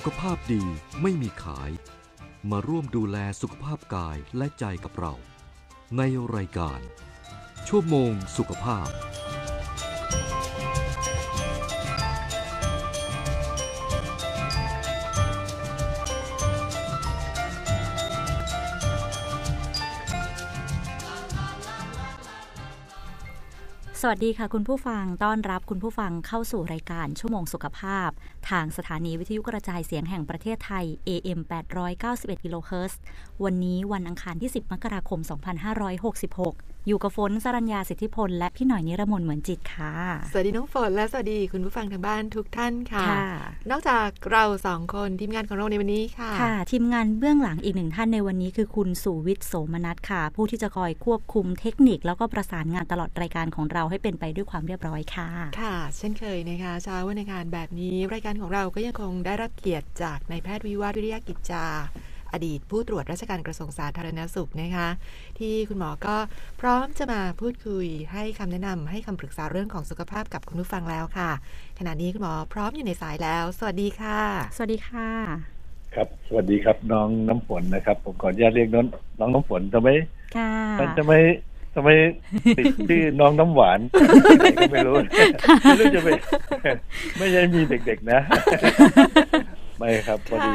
สุขภาพดีไม่มีขาย มาร่วมดูแลสุขภาพกายและใจกับเรา ในรายการ ชั่วโมงสุขภาพ สวัสดีค่ะคุณผู้ฟังต้อนรับคุณผู้ฟังเข้าสู่รายการชั่วโมงสุขภาพ ทางสถานีวิทยุกระจายเสียงแห่งประเทศไทย AM 891กิโลเฮิรตซ์วันนี้วันอังคารที่ 10 มกราคม 2566 อยู่กับฝนสรัญญาสิทธิพล และพี่หน่อยนิรมนเหมือนจิตค่ะ สวัสดีน้องฝนและสวัสดีคุณผู้ฟังทางบ้านทุกท่านค่ะค่ะนอกจากเราสองคนทีมงานของเราในวันนี้ค่ะค่ะ ทีมงานเบื้องหลังอีกหนึ่งท่านในวันนี้คือคุณสุวิทย์โสมนัสค่ะ ผู้ที่จะคอยควบคุมเทคนิค แล้วก็ประสานงานตลอดรายการของเราให้เป็นไปด้วยความเรียบร้อยค่ะ ค่ะ เช่นเคยนะคะเช้าวันในงานแบบนี้รายการของเราก็ยังคงได้รับเกียรติจากนายแพทย์วิวัฒน์วิริยกิจจา อดีตผู้ตรวจราชการกระทรวงสาธารณสุขนะคะ ที่คุณหมอก็พร้อมจะมาพูดคุยให้คำแนะนำให้คำปรึกษาเรื่องของสุขภาพกับคุณผู้ฟังแล้วค่ะ ขณะนี้คุณหมอพร้อมอยู่ในสายแล้ว สวัสดีค่ะ สวัสดีค่ะ ครับ สวัสดีครับน้องน้ำฝนนะครับ ผมขออนุญาตเรียกน้องน้องน้ำฝนทำไมค่ะมันจะไม่ทำไมติดชื่อน้องน้ำหวานก็ไม่รู้ไม่รู้จะไปไม่ใช่มีเด็กๆนะ ไม่ครับพอดี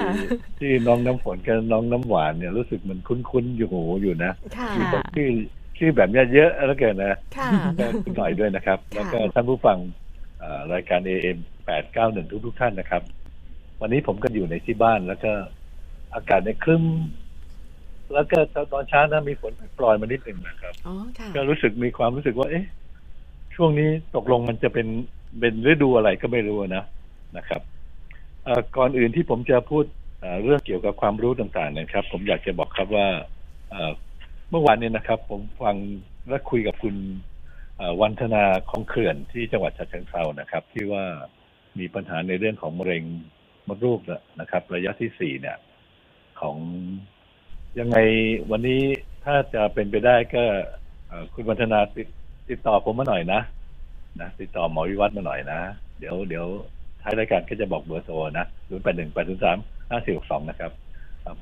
ชื่อน้องน้ำฝนกับน้องน้ำหวานเนี่ยรู้สึกมันคุ้นๆอยู่หูอยู่นะค่ะมีคนชื่อชื่อแบบเนี้ยเยอะแล้วเกินนะค่ะก็คุณหน่อยด้วยนะครับ แล้วก็ท่านผู้ฟังเอ่อรายการ AM 891 ทุกทุกๆท่านนะครับ วันนี้ผมก็อยู่ในที่บ้านแล้วก็อากาศในยครึ้มแล้วก็ตอนเช้านะมีฝนปล่อยมานิดหนึ่งนะครับอ๋อค่ะก็รู้สึกมีความรู้สึกว่า เอ๊ะ ช่วงนี้ตกลงมันจะเป็นเป็นฤดูอะไรก็ไม่รู้นะนะครับเอ่อ ก่อนอื่นที่ผมจะพูดเรื่องเกี่ยวกับความรู้ต่างๆนะครับ ผมอยากจะบอกครับว่าเมื่อวานนี้นะครับ ผมฟังและคุยกับคุณวันธนาของเขื่อนที่จังหวัดฉะเชิงเทรานะครับ ที่ว่ามีปัญหาในเรื่องของมะเร็งมดลูกนะครับ ระยะที่สี่เนี่ย ของยังไงวันนี้ถ้าจะเป็นไปได้ก็คุณวัฒนาติดติดต่อผมมาหน่อยนะนะติดต่อหมอวิวัฒน์มาหน่อยนะ เดี๋ยวเดี๋ยว ท้ายรายการก็จะบอกเบอร์โทรนะศูนย์แปดหนึ่งแปดศูนย์สามห้าสี่หกสองนะครับ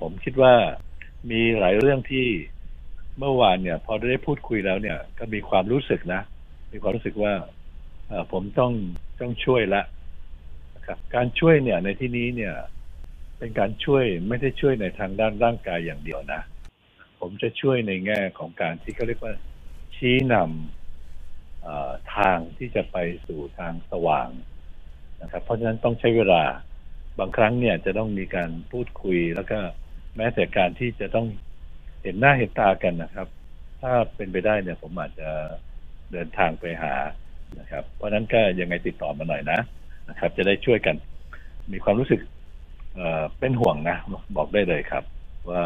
ผมคิดว่ามีหลายเรื่องที่เมื่อวานเนี่ย พอได้พูดคุยแล้วเนี่ย ก็มีความรู้สึกนะ มีความรู้สึกว่าผมต้องต้องช่วยละนะครับ การช่วยเนี่ยในที่นี้เนี่ย เป็นการช่วยไม่ได้ช่วยในทางด้านร่างกายอย่างเดียวนะ ผมจะช่วยในแง่ของการที่เขาเรียกว่า ชี้นำทางที่จะไปสู่ทางสว่าง นะครับ เพราะฉะนั้นต้องใช้เวลาบางครั้งเนี่ยจะต้องมีการพูดคุยแล้วก็แม้แต่การที่จะต้องเห็นหน้าเห็นตากันนะครับ ถ้าเป็นไปได้เนี่ยผมอาจจะเดินทางไปหานะครับ เพราะฉะนั้นก็ยังไงติดต่อมาหน่อยนะนะครับ จะได้ช่วยกัน มีความรู้สึกเอเป็นห่วงนะ บอกได้เลยครับ ว่า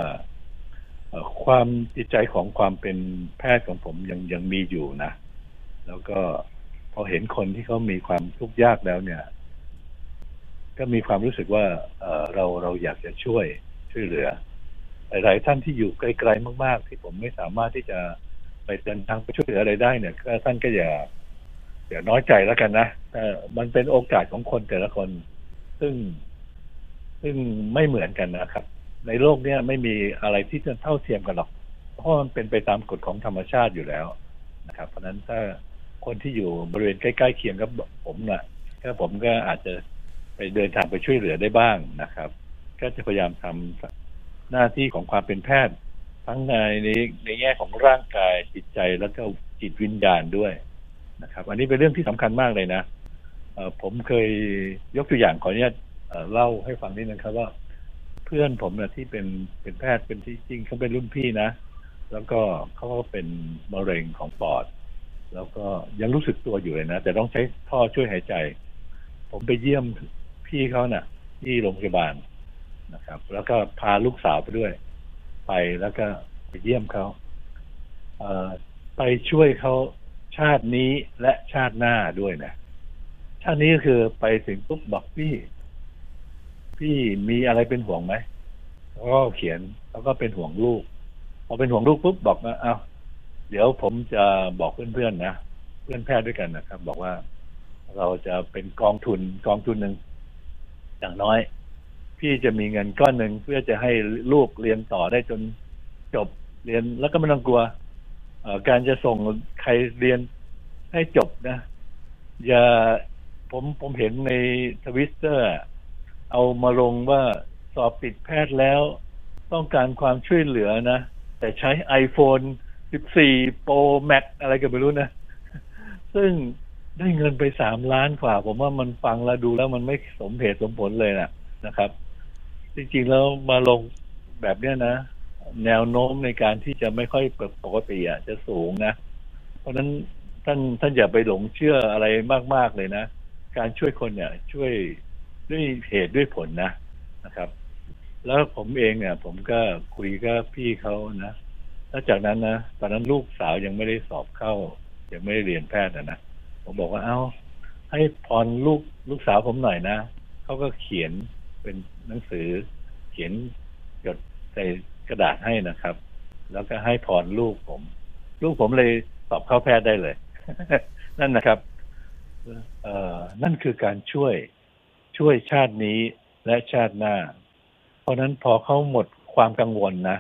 ความจิตใจของความเป็นแพทย์ของผมยังยังมีอยู่นะ แล้วก็พอเห็นคนที่เขามีความทุกข์ยากแล้วเนี่ย ก็มีความรู้สึกว่าเราเราอยากจะช่วยช่วยเหลือ หลายท่านที่อยู่ไกลๆมาก ๆ ที่ผมไม่สามารถที่จะไปเดินทางไปช่วยเหลืออะไรได้เนี่ยก็ท่านก็อย่าอย่าน้อยใจแล้วกันนะมันเป็นโอกาสของคนแต่ละคน ซึ่งซึ่งไม่เหมือนกันนะครับ ในโลกเนี้ยไม่มีอะไรที่จะเท่าเทียมกันหรอก เพราะมันเป็นไปตามกฎของธรรมชาติอยู่แล้วนะครับ เพราะฉะนั้นถ้าคนที่อยู่บริเวณใกล้ๆเคียงกับผมนะ่ะก็ผมก็อาจจะ ไปเดินทางไปช่วยเหลือได้บ้างนะครับ ก็จะพยายามทำหน้าที่ของความเป็นแพทย์ ทั้งในในในแง่ของร่างกายจิตใจแล้วก็จิตวิญญาณด้วยนะครับ อันนี้เป็นเรื่องที่สำคัญมากเลยนะเออผมเคยยกตัวอย่างขออนุญาตเอ่อเล่าให้ฟังนิดนึงครับว่า เพื่อนผมเนี่ยที่เป็นเป็นแพทย์เป็นที่จริงเขาเป็นรุ่นพี่นะ แล้วก็เขาก็เป็นมะเร็งของปอด แล้วก็ยังรู้สึกตัวอยู่เลยนะ แต่ต้องใช้ท่อช่วยหายใจ ผมไปเยี่ยม พี่เขาเน่ะ ที่โรงพยาบาลนะครับ แล้วก็พาลูกสาวไปด้วย ไปแล้วก็ไปเยี่ยมเขาเออไปช่วยเขาชาตินี้และชาติหน้าด้วยนะชาตินี้ก็คือไปถึงปุ๊บบอกพี่ พี่มีอะไรเป็นห่วงไหมแล้วก็เขียนแล้วก็เป็นห่วงลูกพอเป็นห่วงลูกปุ๊บบอกว่าเอา้าเดี๋ยวผมจะบอกเพื่อนๆนะเพื่อนแพทย์ด้วยกันนะครับ บอกว่าเราจะเป็นกองทุนกองทุนหนึ่ง อย่างน้อย พี่จะมีเงินก้อนหนึ่งเพื่อจะให้ลูกเรียนต่อได้จนจบเรียนแล้วก็ไม่ต้องกลัวการจะส่งใครเรียนให้จบนะ อย่าผมผมเห็นในทวิตเตอร์ เอามาลงว่าสอบติดแพทย์แล้ว ต้องการความช่วยเหลือนะ แต่ใช้ iPhone 14 Pro Max อะไรก็ไม่รู้นะ ซึ่ง ได้เงินไปสามล้านกว่า ผมว่ามันฟังแล้วดูแล้วมันไม่สมเหตุสมผลเลยนะนะครับ จริงๆแล้วมาลงแบบเนี้ยนะ แนวโน้มในการที่จะไม่ค่อยปกติอะจะสูงนะ เพราะฉะนั้นท่านท่านอย่าไปหลงเชื่ออะไรมาก ๆ เลยนะ การช่วยคนเนี่ย ช่วยด้วยเหตุด้วยผลนะนะครับ แล้วผมเองเนี่ย ผมก็คุยกับพี่เขานะแล้วจากนั้นนะตอนนั้นลูกสาวยังไม่ได้สอบเข้า ยังไม่ได้เรียนแพทย์นะนะ ผมบอกว่าเอา้า ให้พรลูกลูกสาวผมหน่อยนะเขาก็เขียนเป็นหนังสือ เขียนจดใส่กระดาษให้นะครับ แล้วก็ให้พรลูกผม ลูกผมเลยสอบเข้าแพทย์ได้เลย นั่นนะครับเอ่อนั่นคือการช่วยช่วยชาตินี้และชาติหน้า เพราะนั้นพอเขาหมดความกังวลนะ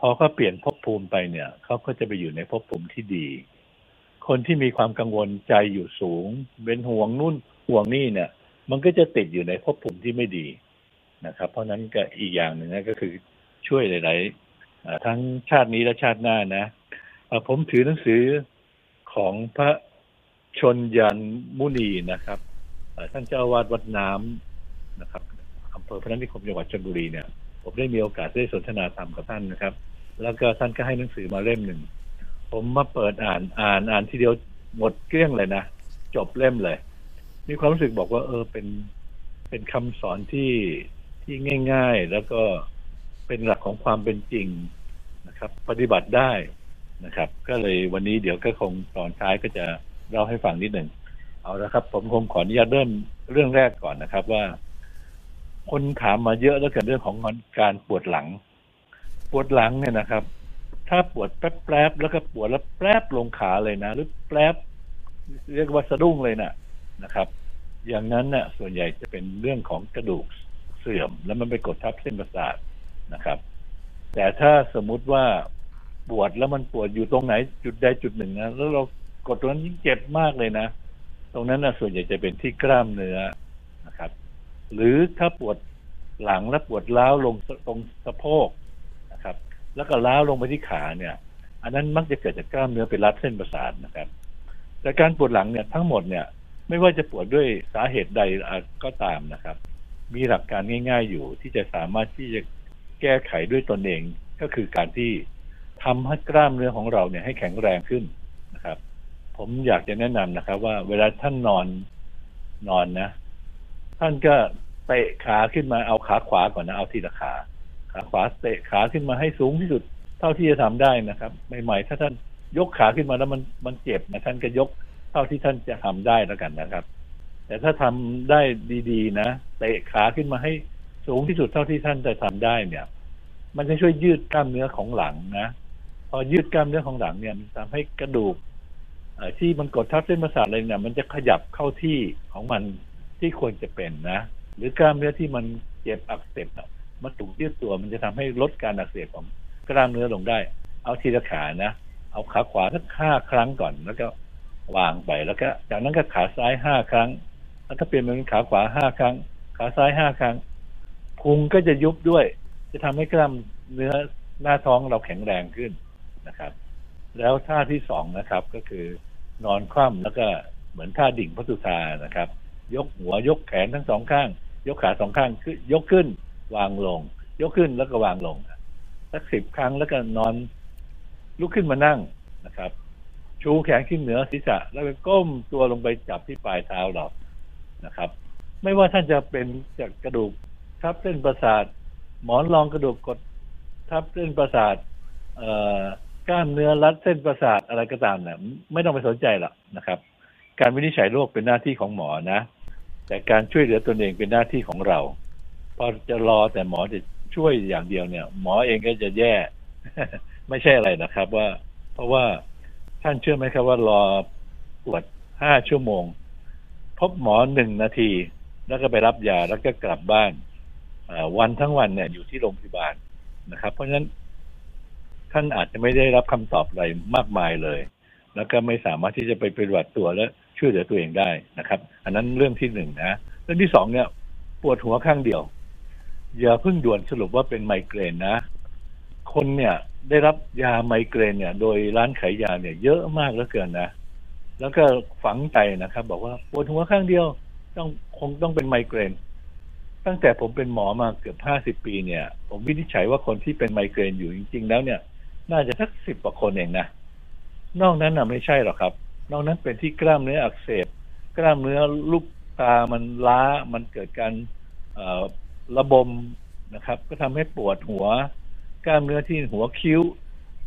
พอเขาเปลี่ยนภพภูมิไปเนี่ย เขาก็จะไปอยู่ในภพภูมิที่ดี คนที่มีความกังวลใจอยู่สูง เป็นห่วงนู่นห่วงนี่เนี่ย มันก็จะติดอยู่ในภพภูมิที่ไม่ดีนะครับ เพราะนั้นก็อีกอย่างหนึ่งนะก็คือช่วยหลายๆทั้งชาตินี้และชาติหน้านะผมถือหนังสือของพระชนยันมุนีนะครับท่านเจ้าวาดวัดน้ำนะครับอำเภอพระนิคมจังหวัดชลบุรีเนี่ย ผมได้มีโอกาสได้สนทนาธรรมกับท่านนะครับ แล้วก็ท่านก็ให้หนังสือมาเล่มหนึ่ง ผมมาเปิดอ่านอ่านอ่านทีเดียวหมดเกลี้ยงเลยนะ จบเล่มเลย มีความรู้สึกบอกว่า เออเป็นเป็นคำสอนที่ที่ง่าย ๆ แล้วก็เป็นหลักของความเป็นจริงนะครับ ปฏิบัติได้นะครับ ก็เลยวันนี้เดี๋ยวก็คงตอนท้ายก็จะเล่าให้ฟังนิดหนึ่งเอาละครับ ผมคงขออนุญาตเริ่มเรื่องแรกก่อนนะครับว่า คนถามมาเยอะแล้วเกันเรื่องของการปวดหลัง ปวดหลังเนี่ยนะครับ ถ้าปวดแป๊บๆแล้วก็ปวดแล้วแป๊บลงขาเลยนะ หรือแป๊บเรียกว่าสะดุ้งเลยนะนะครับ อย่างนั้นน่ะส่วนใหญ่จะเป็นเรื่องของกระดูกเสื่อม แล้วมันไปกดทับเส้นประสาทนะครับ แต่ถ้าสมมุติว่าปวดแล้วมันปวดอยู่ตรงไหนจุดใดจุดหนึ่งนะแล้วเรากดตรงนั้นยิ่งเจ็บมากเลยนะ ตรงนั้นนะส่วนใหญ่จะเป็นที่กล้ามเนื้อนะครับ หรือถ้าปวดหลังและปวดล้าวลงตรงสะโพก แล้วก็ล้าวลงไปที่ขาเนี่ย อันนั้นมักจะเกิดจากกล้ามเนื้อไปรัดเส้นประสาทนะครับ แต่การปวดหลังเนี่ยทั้งหมดเนี่ยไม่ว่าจะปวดด้วยสาเหตุใดก็ตามนะครับ มีหลักการง่าย ๆ อยู่ที่จะสามารถที่จะแก้ไขด้วยตนเองก็คือการที่ทำให้กล้ามเนื้อของเราเนี่ยให้แข็งแรงขึ้นนะครับ ผมอยากจะแนะนำนะครับ ว่าเวลาท่านนอนนอนนะ ท่านก็เตะขาขึ้นมาเอาขาขวาก่อนนะเอาทีละขา ขาขวาเตะขาขึ้นมาให้สูงที่สุดเท่าที่จะทำได้นะครับใหม่ๆถ้าท่านยกขาขึ้นมาแล้วมันมันเจ็บนะท่านก็ยกเท่าที่ท่านจะทำได้แล้วกันนะครับ แต่ถ้าทำได้ดีๆนะเตะขาขึ้นมาให้สูงที่สุดเท่าที่ท่านจะทำได้เนี่ย มันจะช่วยยืดกล้ามเนื้อของหลังนะพอยืดกล้ามเนื้อของหลังเนี่ยมันทำให้กระดูกที่มันกดทับเส้นประสาทอะไรเนี่ยมันจะขยับเข้าที่ของมันที่ควรจะเป็นนะ หรือกล้ามเนื้อที่มันเจ็บอักเสบ มันถูกยืดตัวมันจะทำให้ลดการอักเสบของกล้ามเนื้อลงได้ เอาทีละขานะ เอาขาขวาสักห้าครั้งก่อน แล้วก็วางไปแล้วก็จากนั้นก็ขาซ้ายห้าครั้ง แล้วก็เปลี่ยนเป็นขาขวาห้าครั้ง ขาซ้ายห้าครั้งพุงก็จะยุบด้วย จะทำให้กล้ามเนื้อหน้าท้องเราแข็งแรงขึ้นนะครับ แล้วท่าที่สองนะครับก็คือนอนคว่ำแล้วก็เหมือนท่าดิ่งพระสุธานะครับ ยกหัวยกแขนทั้งสองข้าง ยกขาสองข้างขึ้นยกขึ้น วางลง ยกขึ้นแล้วก็วางลงสักสิบครั้งแล้วก็นอน ลุกขึ้นมานั่งนะครับ ชูแขนขึ้นเหนือศีรษะ แล้วก็ก้มตัวลงไปจับที่ปลายเท้าเรานะครับ ไม่ว่าท่านจะเป็นจากกระดูกทับเส้นประสาท หมอนรองกระดูกกดทับเส้นประสาทเอ่อกล้ามเนื้อรัดเส้นประสาทอะไรก็ตามเนี่ยไม่ต้องไปสนใจหรอกนะครับ การวินิจฉัยโรคเป็นหน้าที่ของหมอนะ แต่การช่วยเหลือตนเองเป็นหน้าที่ของเรา พอจะรอแต่หมอจะช่วยอย่างเดียวเนี่ย หมอเองก็จะแย่ ไม่ใช่อะไรนะครับ ว่า เพราะว่าท่านเชื่อไหมครับว่ารอตรวจห้าชั่วโมง พบหมอหนึ่งนาที แล้วก็ไปรับยาแล้วก็กลับบ้านวันทั้งวันเนี่ยอยู่ที่โรงพยาบาลนะครับ เพราะฉะนั้น ท่านอาจจะไม่ได้รับคำตอบอะไรมากมายเลย แล้วก็ไม่สามารถที่จะไปปฏิบัติตัวและช่วยเหลือตัวเองได้นะครับ อันนั้นเรื่องที่หนึ่งนะเรื่องที่สองเนี่ย ปวดหัวข้างเดียว อย่าเพิ่งด่วนสรุปว่าเป็นไมเกรนนะ คนเนี่ยได้รับยาไมเกรนเนี่ย โดยร้านขายยาเนี่ย เยอะมากเหลือเกินนะ แล้วก็ฝังใจนะครับ บอกว่าปวดหัวข้างเดียว ต้องคงต้องเป็นไมเกรน ตั้งแต่ผมเป็นหมอมาเกือบห้าสิบปีเนี่ย ผมวินิจฉัยว่าคนที่เป็นไมเกรนอยู่จริง ๆ แล้วเนี่ย น่าจะสักสิบกว่าคนเองนะนอกนั้นน่ะไม่ใช่หรอกครับ นอกนั้นเป็นที่กล้ามเนื้ออักเสบ กล้ามเนื้อลูกตามันล้ามันเกิดการ ระบมนะครับ ก็ทำให้ปวดหัว กล้ามเนื้อที่หัวคิ้ว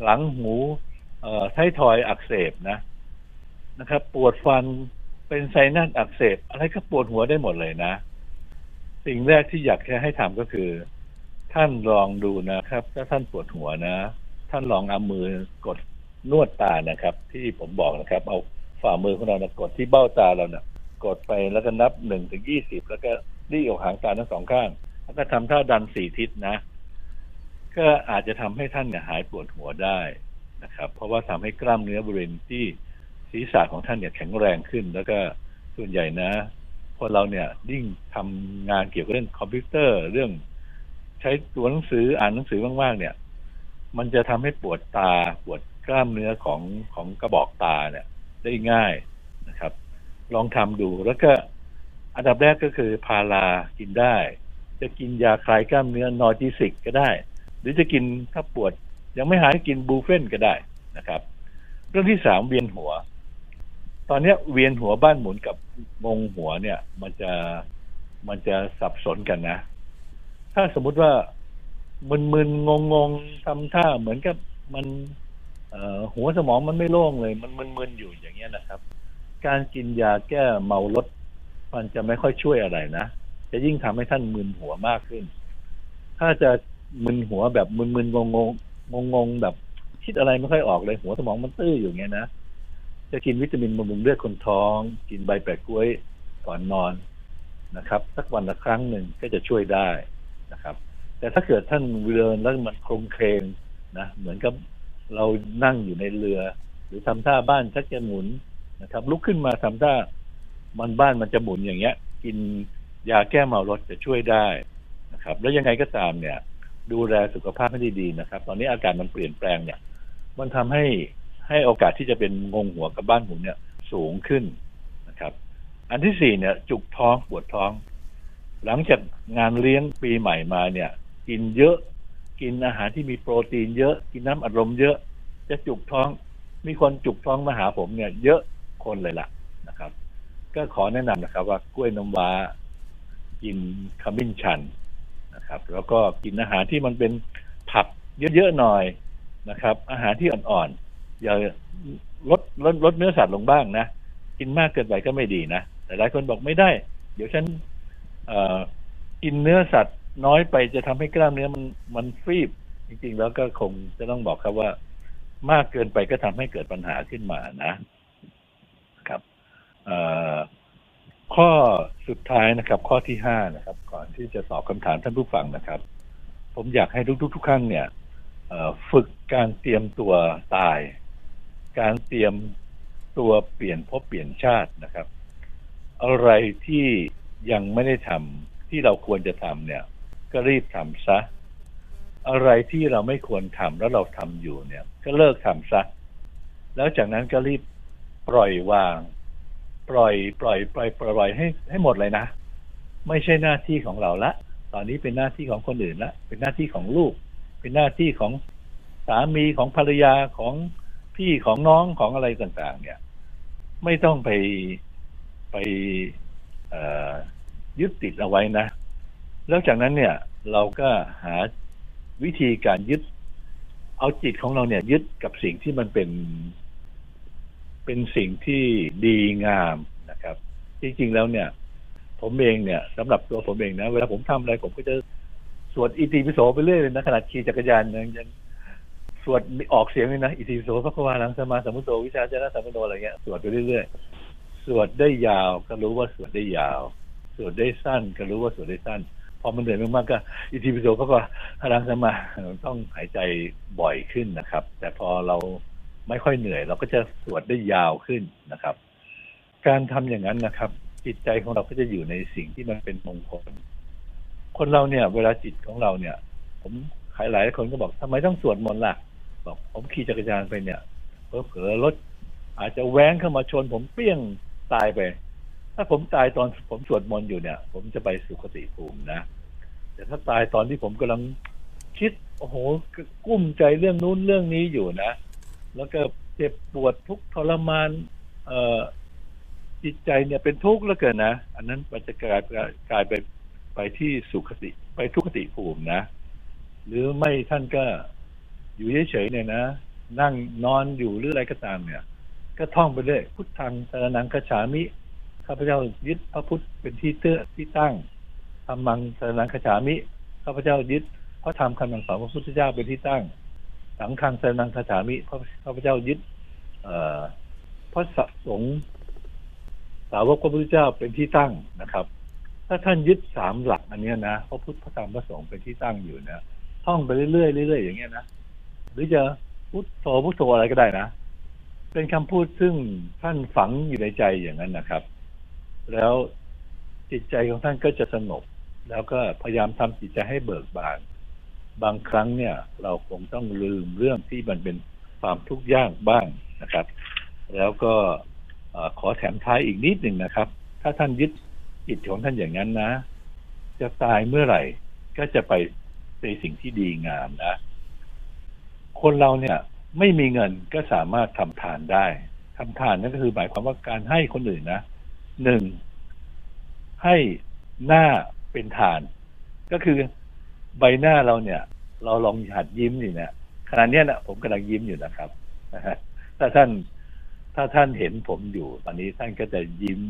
หลังหูไททอยอักเสบนะนะครับ ปวดฟันเป็นไซนัสอักเสบ อะไรก็ปวดหัวได้หมดเลยนะ สิ่งแรกที่อยากให้ทำก็คือ ท่านลองดูนะครับ ถ้าท่านปวดหัวนะ ท่านลองเอามือกดนวดตานะครับ ที่ผมบอกนะครับ เอาฝ่ามือของเรานะกดที่เบ้าตาเราเนะ่ยกดไปแล้วก็นับหนึ่งถึงยี่สิบแล้วก็รีออกหางตาทั้งสองข้าง แล้วก็ทำท่าดันสี่ทิศนะ ก็อาจจะทำให้ท่านเนี่ยหายปวดหัวได้นะครับ เพราะว่าทำให้กล้ามเนื้อบริเวณที่ศีรษะของท่านเนี่ยแข็งแรงขึ้น แล้วก็ส่วนใหญ่นะพอเราเนี่ยยิ่งทำงานเกี่ยวกับเรื่องคอมพิวเตอร์เรื่อง ใช้ตัวหนังสืออ่านหนังสือมากๆเนี่ย มันจะทำให้ปวดตาปวดกล้ามเนื้อของของกระบอกตาเนี่ย ได้ง่ายนะครับ ลองทำดูแล้วก็อันดับแรกก็คือพารากินได้ จะกินยาคลายกล้ามเนื้อนอร์จิสิกก็ได้ หรือจะกินถ้าปวด ยังไม่หายกินบูเฟนก็ได้นะครับ เรื่องที่สามเวียนหัว ตอนนี้เวียนหัวบ้านหมุนกับงงหัวเนี่ย มันจะมันจะสับสนกันนะ ถ้าสมมุติว่ามึนๆงงๆทำท่าเหมือนกับมันหัวสมองมันไม่โล่งเลย มันมึนๆอยู่อย่างเงี้ยนะครับ การกินยาแก้เมารถมันจะไม่ค่อยช่วยอะไรนะ จะยิ่งทำให้ท่านมึนหัวมากขึ้น ถ้าจะมึนหัวแบบมึนๆงงงงงแบบคิดอะไรไม่ค่อยออกเลยหัวสมองมันตื้ออยู่เงี้ยนะจะกินวิตามินบำรุงเลือดคนท้อง กินใบแปะกล้วยก่อนนอนนะครับ สักวันละครั้งหนึ่งก็จะช่วยได้นะครับ แต่ถ้าเกิดท่านเดินแล้วมันโครงเคงนะเหมือนกับเรานั่งอยู่ในเรือ หรือทำท่าบ้านชักจะหมุนนะครับ ลุกขึ้นมาทำท่ามันบ้านมันจะหมุนอย่างเงี้ย กิน ยาแก้เมารถจะช่วยได้นะครับ แล้วยังไงก็ตามเนี่ย ดูแลสุขภาพให้ดีๆนะครับ ตอนนี้อากาศมันเปลี่ยนแปลงเนี่ย มันทำให้ให้โอกาสที่จะเป็นงงหัวกับบ้านหมุนเนี่ย สูงขึ้นนะครับ อันที่สี่เนี่ย จุกท้องปวดท้อง หลังจากงานเลี้ยงปีใหม่มาเนี่ย กินเยอะกินอาหารที่มีโปรตีนเยอะ กินน้ำอัดลมเยอะ จะจุกท้อง มีคนจุกท้องมาหาผมเนี่ย เยอะคนเลยล่ะนะครับ ก็ขอแนะนำนะครับ ว่ากล้วยน้ำว้า กินขมิ้นชันนะครับ แล้วก็กินอาหารที่มันเป็นผักเยอะๆหน่อยนะครับ อาหารที่อ่อนๆอย่าลดลดลดเนื้อสัตว์ลงบ้างนะกินมากเกินไปก็ไม่ดีนะแต่หลายคนบอกไม่ได้ เดี๋ยวฉันกินเนื้อสัตว์น้อยไปจะทำให้กล้ามเนื้อมันมันฟีบ จริงๆ แล้วก็คงจะต้องบอกครับว่า มากเกินไปก็ทำให้เกิดปัญหาขึ้นมานะครับ ข้อสุดท้ายนะครับ ข้อที่ห้านะครับ ก่อนที่จะตอบคำถามท่านผู้ฟังนะครับ ผมอยากให้ทุกๆทุกท่านเนี่ยฝึกการเตรียมตัวตาย การเตรียมตัวเปลี่ยนพบเปลี่ยนชาตินะครับ อะไรที่ยังไม่ได้ทำที่เราควรจะทำเนี่ย ก็รีบทำซะ อะไรที่เราไม่ควรทำแล้วเราทำอยู่เนี่ย ก็เลิกทำซะ แล้วจากนั้นก็รีบปล่อยวาง ปล่อยปล่อยปล่อยปล่อยให้ให้หมดเลยนะ ไม่ใช่หน้าที่ของเราละ ตอนนี้เป็นหน้าที่ของคนอื่นละ เป็นหน้าที่ของลูก เป็นหน้าที่ของสามีของภรรยาของพี่ของน้องของอะไรต่าง ๆ เนี่ย ไม่ต้องไปไปยึดติดเอาไว้นะ แล้วจากนั้นเนี่ย เราก็หาวิธีการยึด เอาจิตของเราเนี่ย ยึดกับสิ่งที่มันเป็น เป็นสิ่งที่ดีงามนะครับ จริงๆแล้วเนี่ย ผมเองเนี่ยสำหรับตัวผมเองนะ เวลาผมทำอะไรผมก็จะสวดอิติปิโสไปเรื่อยเลยนะขนาดขี่จักรยานยังยังสวดออกเสียงเลยนะอิติปิโสพระควาลังสมาสมุตโตวิชาเจนะสัมปโนอะไรเงี้ยสวดไปเรื่อยๆสวดได้ยาวก็รู้ว่าสวดได้ยาว สวดได้สั้นก็รู้ว่าสวดได้สั้นพอมันเหนื่อยมากๆก็อิทิปิโสเขาก็พลังสมาต้องหายใจบ่อยขึ้นนะครับ แต่พอเรา ไม่ค่อยเหนื่อย เราก็จะสวดได้ยาวขึ้นนะครับ การทำอย่างนั้นนะครับ จิตใจของเราก็จะอยู่ในสิ่งที่มันเป็นมงคล คนเราเนี่ย เวลาจิตของเราเนี่ย ผมหลายหลายคนก็บอกทำไมต้องสวดมนต์ล่ะ บอกผมขี่จักรยานไปเนี่ยเผลอรถอาจจะแว้งเข้ามาชน ผมเปี้ยงตายไป ถ้าผมตายตอนผมสวดมนต์อยู่เนี่ย ผมจะไปสุคติภูมินะแต่ถ้าตายตอนที่ผมกำลังคิดโอ้โหกุ้มใจเรื่องนู้นเรื่องนี้อยู่นะ แล้วก็เจ็บปวดทุกทรมาน เอ่อจิตใจเนี่ยเป็นทุกข์แล้วเกินนะ อันนั้นมันจะกลายกลายไปไปที่สุขติ ไปทุกขติภูมินะ หรือไม่ท่านก็อยู่เฉยๆเนี่ยนะ นั่งนอนอยู่หรืออะไรก็ตามเนี่ย ก็ท่องไปเรื่อยพุทธังสรนังคฉามิข้าพเจ้ายึดพระพุทธเป็นที่เตื้อที่ตั้งธรรมังสรนังคฉามิข้าพเจ้ายึดพระธรรมคำสอนพระพุทธเจ้าเป็นที่ตั้ง สังฆังสนังคฉามิข้าพเจ้ายึดเอพระสงฆ์สาวกพระพุทธเจ้าเป็นที่ตั้งนะครับ ถ้าท่านยึดสามหลัก อันนี้นะพระพุทธพระธรรมพระสงฆ์เป็นที่ตั้งอยู่นะท่องไปเรื่อยๆเรื่อยๆอย่างเงี้ยนะหรือจะพุทโธพุทโธอะไรก็ได้นะเป็นคำพูดซึ่งท่านฝังอยู่ในใจอย่างนั้นนะครับ แล้วจิตใจของท่านก็จะสงบแล้วก็พยายามทำจิตใจให้เบิกบาน บางครั้งเนี่ย เราคงต้องลืมเรื่องที่มันเป็นความทุกข์ยากบ้างนะครับ แล้วก็ขอแถมท้ายอีกนิดหนึ่งนะครับ ถ้าท่านยึดจิตของท่านอย่างนั้นนะ จะตายเมื่อไหร่ ก็จะไปในสิ่งที่ดีงามนะ คนเราเนี่ย ไม่มีเงินก็สามารถทำทานได้ทำทานนั่นก็คือหมายความว่าการให้คนอื่นนะหนึ่งให้หน้าเป็นทาน ก็คือ ใบหน้าเราเนี่ย เราลองหัดยิ้มนี่นะขณะนี้นะผมกำลังยิ้มอยู่นะครับถ้าท่านถ้าท่านเห็นผมอยู่ตอนนี้ท่านก็จะยิ้ม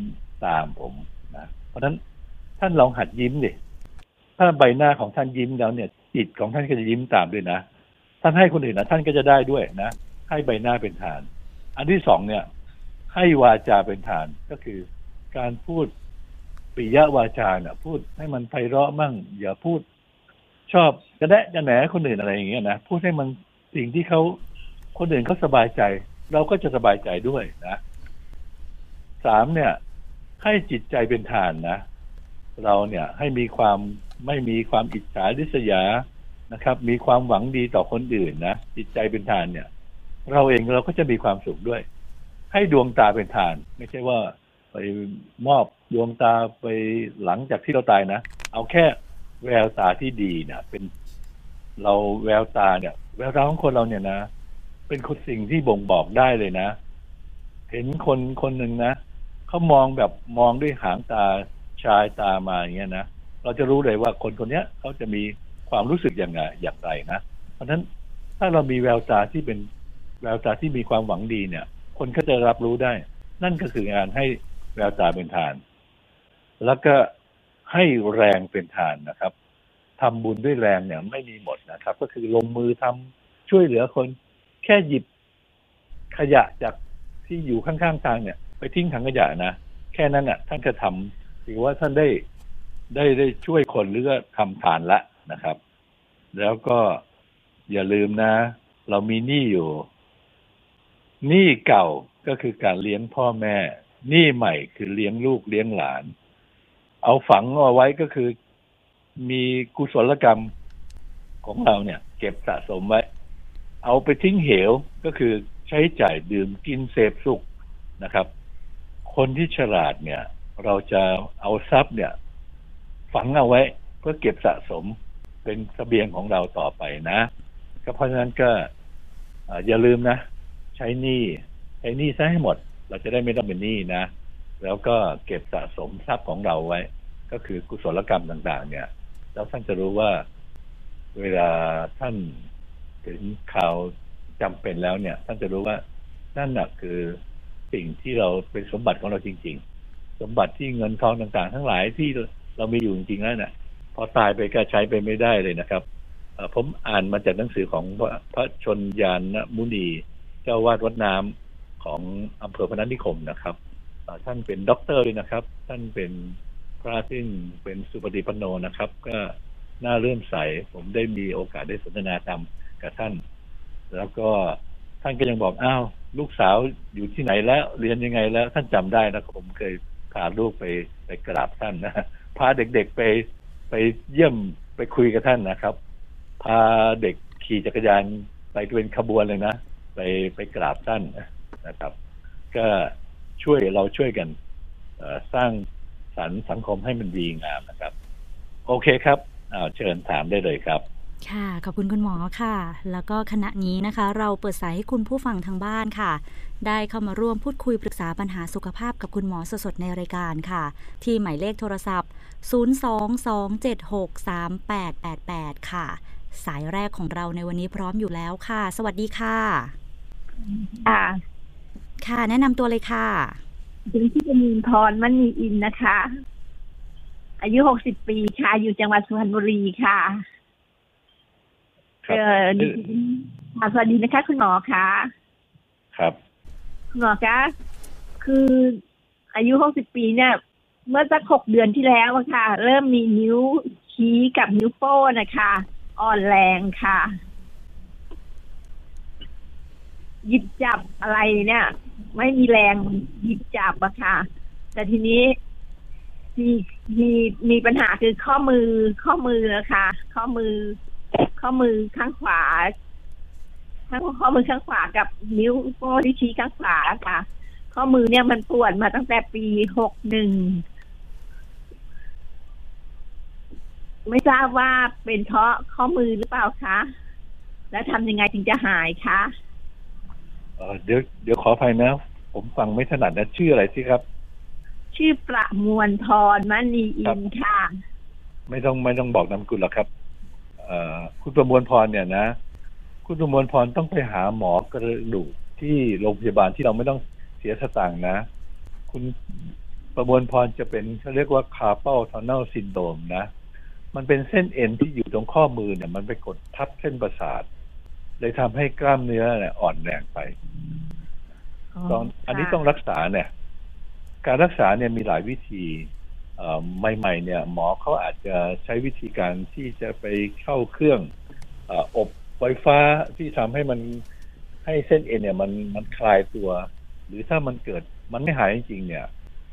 ตามผมนะเพราะฉะนั้นท่านลองหัดยิ้มดิถ้าใบหน้าของท่านยิ้มแล้วเนี่ยจิตของท่านก็จะยิ้มตามด้วยนะท่านให้คนอื่นนะท่านก็จะได้ด้วยนะให้ใบหน้าเป็นทาน อันที่สองเนี่ย ให้วาจาเป็นทานก็คือการพูดปิยวาจาเนี่ยพูดให้มันไพเราะมั่ง อย่าพูด ชอบกระแดะกระแหนคนอื่นอะไรอย่างเงี้ยนะพูดให้มันสิ่งที่เขาคนอื่นเขาสบายใจ เราก็จะสบายใจด้วยนะสามเนี่ย ให้จิตใจเป็นทานนะเราเนี่ยให้มีความไม่มีความอิจฉาริษยานะครับ มีความหวังดีต่อคนอื่นนะจิตใจเป็นทานเนี่ย เราเองเราก็จะมีความสุขด้วย ให้ดวงตาเป็นทาน ไม่ใช่ว่าไปมอบดวงตาไปหลังจากที่เราตายนะเอาแค่ แววตาที่ดีเนี่ยเป็นเราแววตาเนี่ย แววตาของคนเราเนี่ยนะเป็นคนสิ่งที่บ่งบอกได้เลยนะ เห็นคนคนหนึ่งนะเขามองแบบมองด้วยหางตาชายตามาอย่างเงี้ยนะเราจะรู้เลยว่าคนคนเนี้ยเขาจะมีความรู้สึกอย่างไงอย่างไรนะเพราะฉะนั้นถ้าเรามีแววตาที่เป็นแววตาที่มีความหวังดีเนี่ย คนก็จะรับรู้ได้ นั่นก็คืองานให้แววตาเป็นทาน แล้วก็ ให้แรงเป็นทานนะครับทำบุญด้วยแรงเนี่ยไม่มีหมดนะครับ ก็คือลงมือทำช่วยเหลือคนแค่หยิบขยะจากที่อยู่ข้างๆทางเนี่ย ไปทิ้งถังขยะนะแค่นั้นอะ ท่านก็ทำถือว่าท่านได้ได้ได้ช่วยคนหรือก็ทำทานละนะครับ แล้วก็อย่าลืมนะ เรามีหนี้อยู่หนี้เก่าก็คือการเลี้ยงพ่อแม่หนี้ใหม่คือเลี้ยงลูกเลี้ยงหลาน เอาฝังเอาไว้ก็คือ มีกุศลกรรมของเราเนี่ย เก็บสะสมไว้ เอาไปทิ้งเหวก็คือใช้จ่ายดื่มกินเสพสุขนะครับ คนที่ฉลาดเนี่ย เราจะเอาทรัพย์เนี่ย ฝังเอาไว้เพื่อเก็บสะสมเป็นสเสบียงของเราต่อไปนะก็เพราะฉะนั้นก็อย่าลืมนะ ใช้หนี้ใช้หนี้ซะให้หมด เราจะได้ไม่ต้องเป็นหนี้นะ แล้วก็เก็บสะสมทรัพย์ของเราไว้ ก็คือกุศลกรรมต่าง ๆ เนี่ย แล้วท่านจะรู้ว่าเวลาท่านถึงข่าวจำเป็นแล้วเนี่ย ท่านจะรู้ว่านั่นน่ะคือสิ่งที่เราเป็นสมบัติของเราจริง ๆ สมบัติที่เงินทองต่างๆ ทั้งหลายที่เรามีอยู่จริงๆแล้วเนี่ยพอตายไปก็ใช้ไปไม่ได้เลยนะครับผมอ่านมาจากหนังสือของพระชนยานมุนี เจ้าวาดวัดน้ำของอำเภอพนัสนิคมนะครับ ท่านเป็นด็อกเตอร์เลยนะครับ ท่านเป็นพระซึ่งเป็นสุปฏิปันโนนะครับ ก็น่าเริ่อมใส ผมได้มีโอกาสได้สนทนาธรรมกับท่าน แล้วก็ท่านก็ยังบอกอ้าวลูกสาวอยู่ที่ไหนแล้วเรียนยังไงแล้ว ท่านจำได้นะผมเคยพาลูกไปไปกราบท่านนะพาเด็กๆไปไปเยี่ยมไปคุยกับท่านนะครับ พาเด็กขี่จักรยานไปเป็นขบวนเลยนะ ไปไปกราบท่านนะครับ ก็ ช่วยเราช่วยกันเอ่อสร้างสรรค์สังคมให้มันดีงามนะครับ โอเคครับอ้าวเชิญถามได้เลยครับค่ะ ขอบคุณคุณหมอค่ะ แล้วก็ขณะนี้นะคะ เราเปิดสายให้คุณผู้ฟังทางบ้านค่ะ ได้เข้ามาร่วมพูดคุยปรึกษาปัญหาสุขภาพกับคุณหมอสดๆในรายการค่ะ ที่หมายเลขโทรศัพท์ 022763888 ค่ะ สายแรกของเราในวันนี้พร้อมอยู่แล้วค่ะ สวัสดีค่ะค่ะ ค่ะ แนะนำตัวเลยค่ะดิฉันที่จะมีพรมันมีอินนะคะ อายุหกสิบปีค่ะ อยู่จังหวัดสุพรรณบุรีค่ะครับเออดิฉันค่ะสวัสดีนะคะ คุณหมอคะครับ คุณหมอคะ คืออายุหกสิบปีเนี่ย เมื่อสักหกเดือนที่แล้วอะค่ะ เริ่มมีนิ้วชี้กับนิ้วโป้งนะคะ อ่อนแรงค่ะ หยิบจับอะไรเนี่ย ไม่มีแรงหยิบจับอะค่ะ แต่ทีนี้มีมีมีปัญหาคือข้อมือข้อมือนะคะข้อมือ ข้อมือข้างขวาทั้งข้อมือข้างขวากับนิ้วโป้งที่ชี้ข้างขวาค่ะ ข้อมือเนี่ยมันปวดมาตั้งแต่ปีหกหนึ่งไม่ทราบว่าเป็นเพราะข้อมือหรือเปล่าคะ แล้วทำยังไงถึงจะหายคะ เอ่อเดี๋ยวเดี๋ยวขออภัยนะ ผมฟังไม่ถนัดนะชื่ออะไรที่ครับ ชื่อประมวลพรมณีอินค่ะ ไม่ต้องไม่ต้องบอกนามสกุลหรอกครับเอ่อคุณประมวลพรเนี่ยนะ คุณประมวลพรต้องไปหาหมอกระดูกที่โรงพยาบาลที่เราไม่ต้องเสียสตางค์นะ คุณประมวลพรจะเป็นเขาเรียกว่า carpal tunnel syndrome นะ มันเป็นเส้นเอ็นที่อยู่ตรงข้อมือเนี่ย มันไปกดทับเส้นประสาท เลยทำให้กล้ามเนื้อเนี่ยอ่อนแรงไปตอนอันนี้ต้องรักษาเนี่ย การรักษาเนี่ยมีหลายวิธีเอ่อใหม่ ๆ เนี่ย หมอเขาอาจจะใช้วิธีการที่จะไปเข้าเครื่องเอ่ออบไฟฟ้าที่ทำให้มันให้เส้นเอ็นเนี่ยมันมันคลายตัว หรือถ้ามันเกิดมันไม่หายจริงๆเนี่ย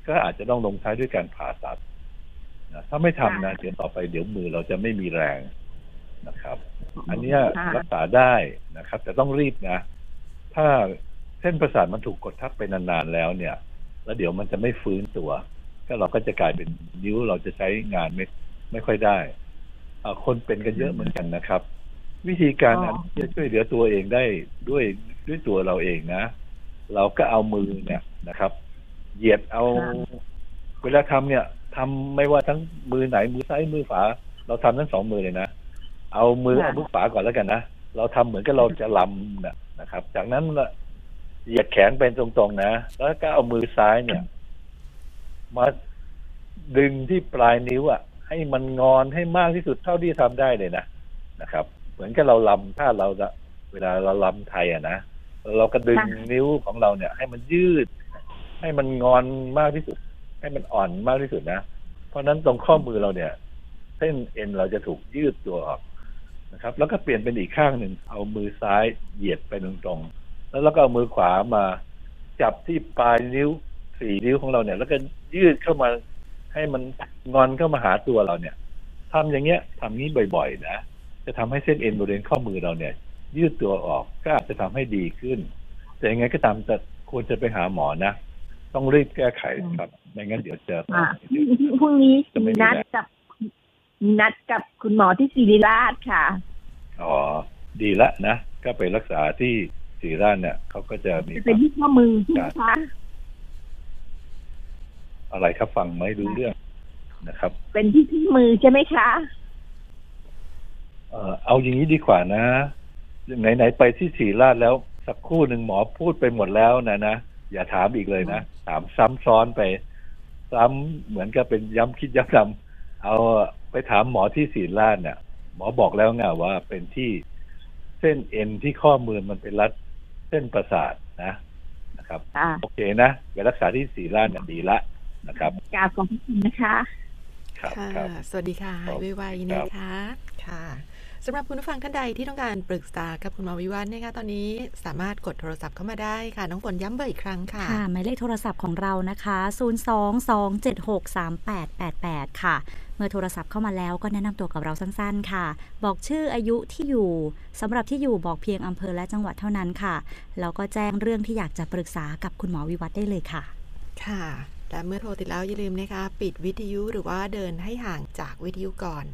ก็อาจจะต้องลงท้ายด้วยการผ่าตัดนะถ้าไม่ทำนะเดี๋ยวต่อไปเดี๋ยวมือเราจะไม่มีแรงนะครับ อันเนี้ยค่ะรักษาได้นะครับ แต่ต้องรีบนะ ถ้าเส้นประสาทมันถูกกดทับไปนานๆแล้วเนี่ย แล้วเดี๋ยวมันจะไม่ฟื้นตัว ก็เราก็จะกลายเป็นนิ้วเราจะใช้งานไม่ไม่ค่อยได้อ่าคนเป็นกันเยอะเหมือนกันนะครับ วิธีการอันที่จะช่วยเหลือตัวเองได้ด้วยด้วยตัวเราเองนะ เราก็เอามือเนี่ยนะครับ เหยียดเอาค่ะเวลาทำเนี่ยทำไม่ว่าทั้งมือไหนมือซ้ายมือขวาเราทำทั้งสองมือเลยนะ เอามือค่ะเอามือขวาก่อนแล้วกันนะ เราทำเหมือนกับเราจะลำนะนะครับ จากนั้นละเหยียดแขนเป็นตรงๆนะ แล้วก็เอามือซ้ายเนี่ย มาดึงที่ปลายนิ้วอะ ให้มันงอนให้มากที่สุดเท่าที่ทำได้เลยนะนะครับ เหมือนกับเราลำถ้าเราจะเวลาเราลำไทยอะนะเราก็ดึงค่ะนิ้วของเราเนี่ย ให้มันยืด ให้มันงอนมากที่สุด ให้มันอ่อนมากที่สุดนะ เพราะฉะนั้นตรงข้อมือเราเนี่ย เส้นเอ็นเราจะถูกยืดตัวออก นะครับแล้วก็เปลี่ยนเป็นอีกข้างหนึ่งเอามือซ้ายเหยียดไปตรงๆแล้วเราก็เอามือขวามาจับที่ปลายนิ้วสี่นิ้วของเราเนี่ย แล้วก็ยืดเข้ามาให้มันงอนเข้ามาหาตัวเราเนี่ยทำอย่างเงี้ยทำงี้บ่อยๆนะจะทำให้เส้นเอ็นบริเวณข้อมือเราเนี่ย ยืดตัวออกก็อาจจะทำให้ดีขึ้น แต่ยังไงก็ตามจะควรจะไปหาหมอนะต้องรีบแก้ไขครับไม่งั้นเดี๋ยวเจอค่ะพรุ่งนี้จะไม่มีมีนัดแรงกับมี นัดกับคุณหมอที่ศิริราชค่ะ อ๋อ ดีละนะ ก็ไปรักษาที่ศรีราชเนี่ยเขาก็จะมีจะเป็นที่ข้อมือใช่ไหมคะอะไรครับฟังไม่รู้เรื่องนะครับ เป็นที่ที่มือใช่ไหมคะ เอ่อเอาอย่างนี้ดีกว่านะไหนๆไปที่ศรีราชแล้วสักครู่หนึ่งหมอพูดไปหมดแล้วนะนะอย่าถามอีกเลยนะ ถามซ้ำซ้อนไป ซ้ำเหมือนกับเป็นย้ำคิดย้ำทำ เอาไปถามหมอที่ศรีราชเนี่ย หมอบอกแล้วไงว่าเป็นที่เส้นเอ็นที่ข้อมือมันเป็นรัดเส้นประสาทนะนะครับค่ะโอเคนะไปรักษาที่ศรีราชเนี่ยดีละนะครับกราบขอบพระคุณนะคะครับค่ะครับสวัสดีค่ะหายไวๆนะคะค่ะสำหรับคุณผู้ฟังท่านใดที่ต้องการปรึกษากับคุณหมอวิวัฒน์นะคะตอนนี้สามารถกดโทรศัพท์เข้ามาได้ค่ะ น้องฝนย้ำเบอร์อีกครั้งค่ะค่ะหมายเลขโทรศัพท์ของเรานะคะ 022763888 ค่ะ เมื่อโทรศัพท์เข้ามาแล้วก็แนะนำตัวกับเราสั้นๆ ค่ะ บอกชื่ออายุที่อยู่สำหรับที่อยู่บอกเพียงอำเภอและจังหวัดเท่านั้นค่ะแล้วก็แจ้งเรื่องที่อยากจะปรึกษากับคุณหมอวิวัฒน์ได้เลยค่ะ ค่ะ และเมื่อโทรติดแล้วอย่าลืมนะคะ ปิดวิทยุหรือว่าเดินให้ห่างจากวิทยุก่อน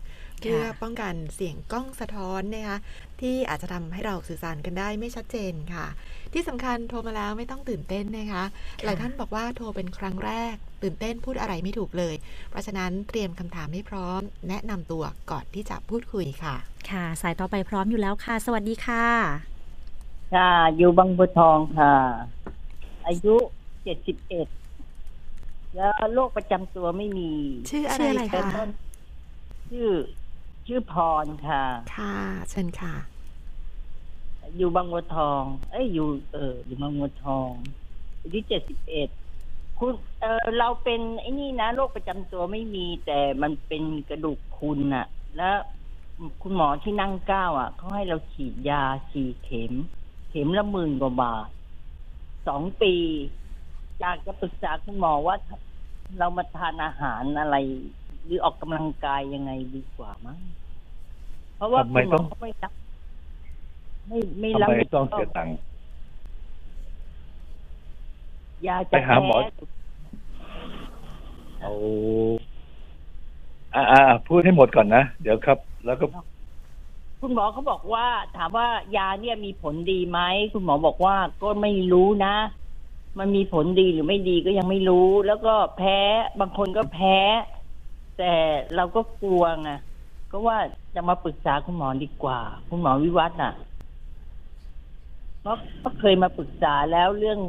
เพื่อป้องกันเสียงกล้องสะท้อนนะคะที่อาจจะทำให้เราสื่อสารกันได้ไม่ชัดเจนค่ะ ที่สำคัญโทรมาแล้วไม่ต้องตื่นเต้นนะคะ หลายท่านบอกว่าโทรเป็นครั้งแรก ตื่นเต้นพูดอะไรไม่ถูกเลย เพราะฉะนั้นเตรียมคำถามให้พร้อม แนะนำตัวก่อนที่จะพูดคุยค่ะ ค่ะ สายต่อไปพร้อมอยู่แล้วค่ะ สวัสดีค่ะ ค่ะ อยู่บางบัวทองค่ะ อายุเจ็ดสิบเอ็ดแล้วโรคประจำตัวไม่มี ชื่ออะชื่ไรออะไรแต่คะต้นชื่อชื่อพรค่ะ ค่ะเชิญค่ะ อยู่บางบัวทอง เอ้ยอยู่ เอออยู่บางบัวทองอายุเจ็ดสิบเอ็ดคุณเออเราเป็นไอ้นี่นะโรคประจำตัวไม่มี แต่มันเป็นกระดูกพรุนอะแล้วคุณหมอที่นั่งเก้าอะเขาให้เราฉีดยาสี่เข็ม เข็มละหมื่นกว่าบาทสองปีอยากจะปรึกษาคุณหมอว่า เรามาทานอาหารอะไร หรือออกกำลังกายยังไงดีกว่ามั้งเพราะว่าทำไมคุณหมต้อองเขาไม่รับ ไม่ไม่ทำรับไมผิดต้องชบเสียตังค์ ยาไปจะหาหมอ แพ้เอาอ่าอ่าพูดให้หมดก่อนนะ เดี๋ยวครับ แล้วก็คุณหมอเขาบอกว่า ถามว่ายาเนี่ยมีผลดีไหมคุณหมอบอกว่าก็ไม่รู้นะ มันมีผลดีหรือไม่ดีก็ยังไม่รู้ แล้วก็แพ้บางคนก็แพ้ แต่เราก็กลัวไงก็ว่าจะมาปรึกษาคุณหมอดีกว่า คุณหมอวิวัฒน์น่ะเพราะ ก็เคยมาปรึกษาแล้วเรื่อง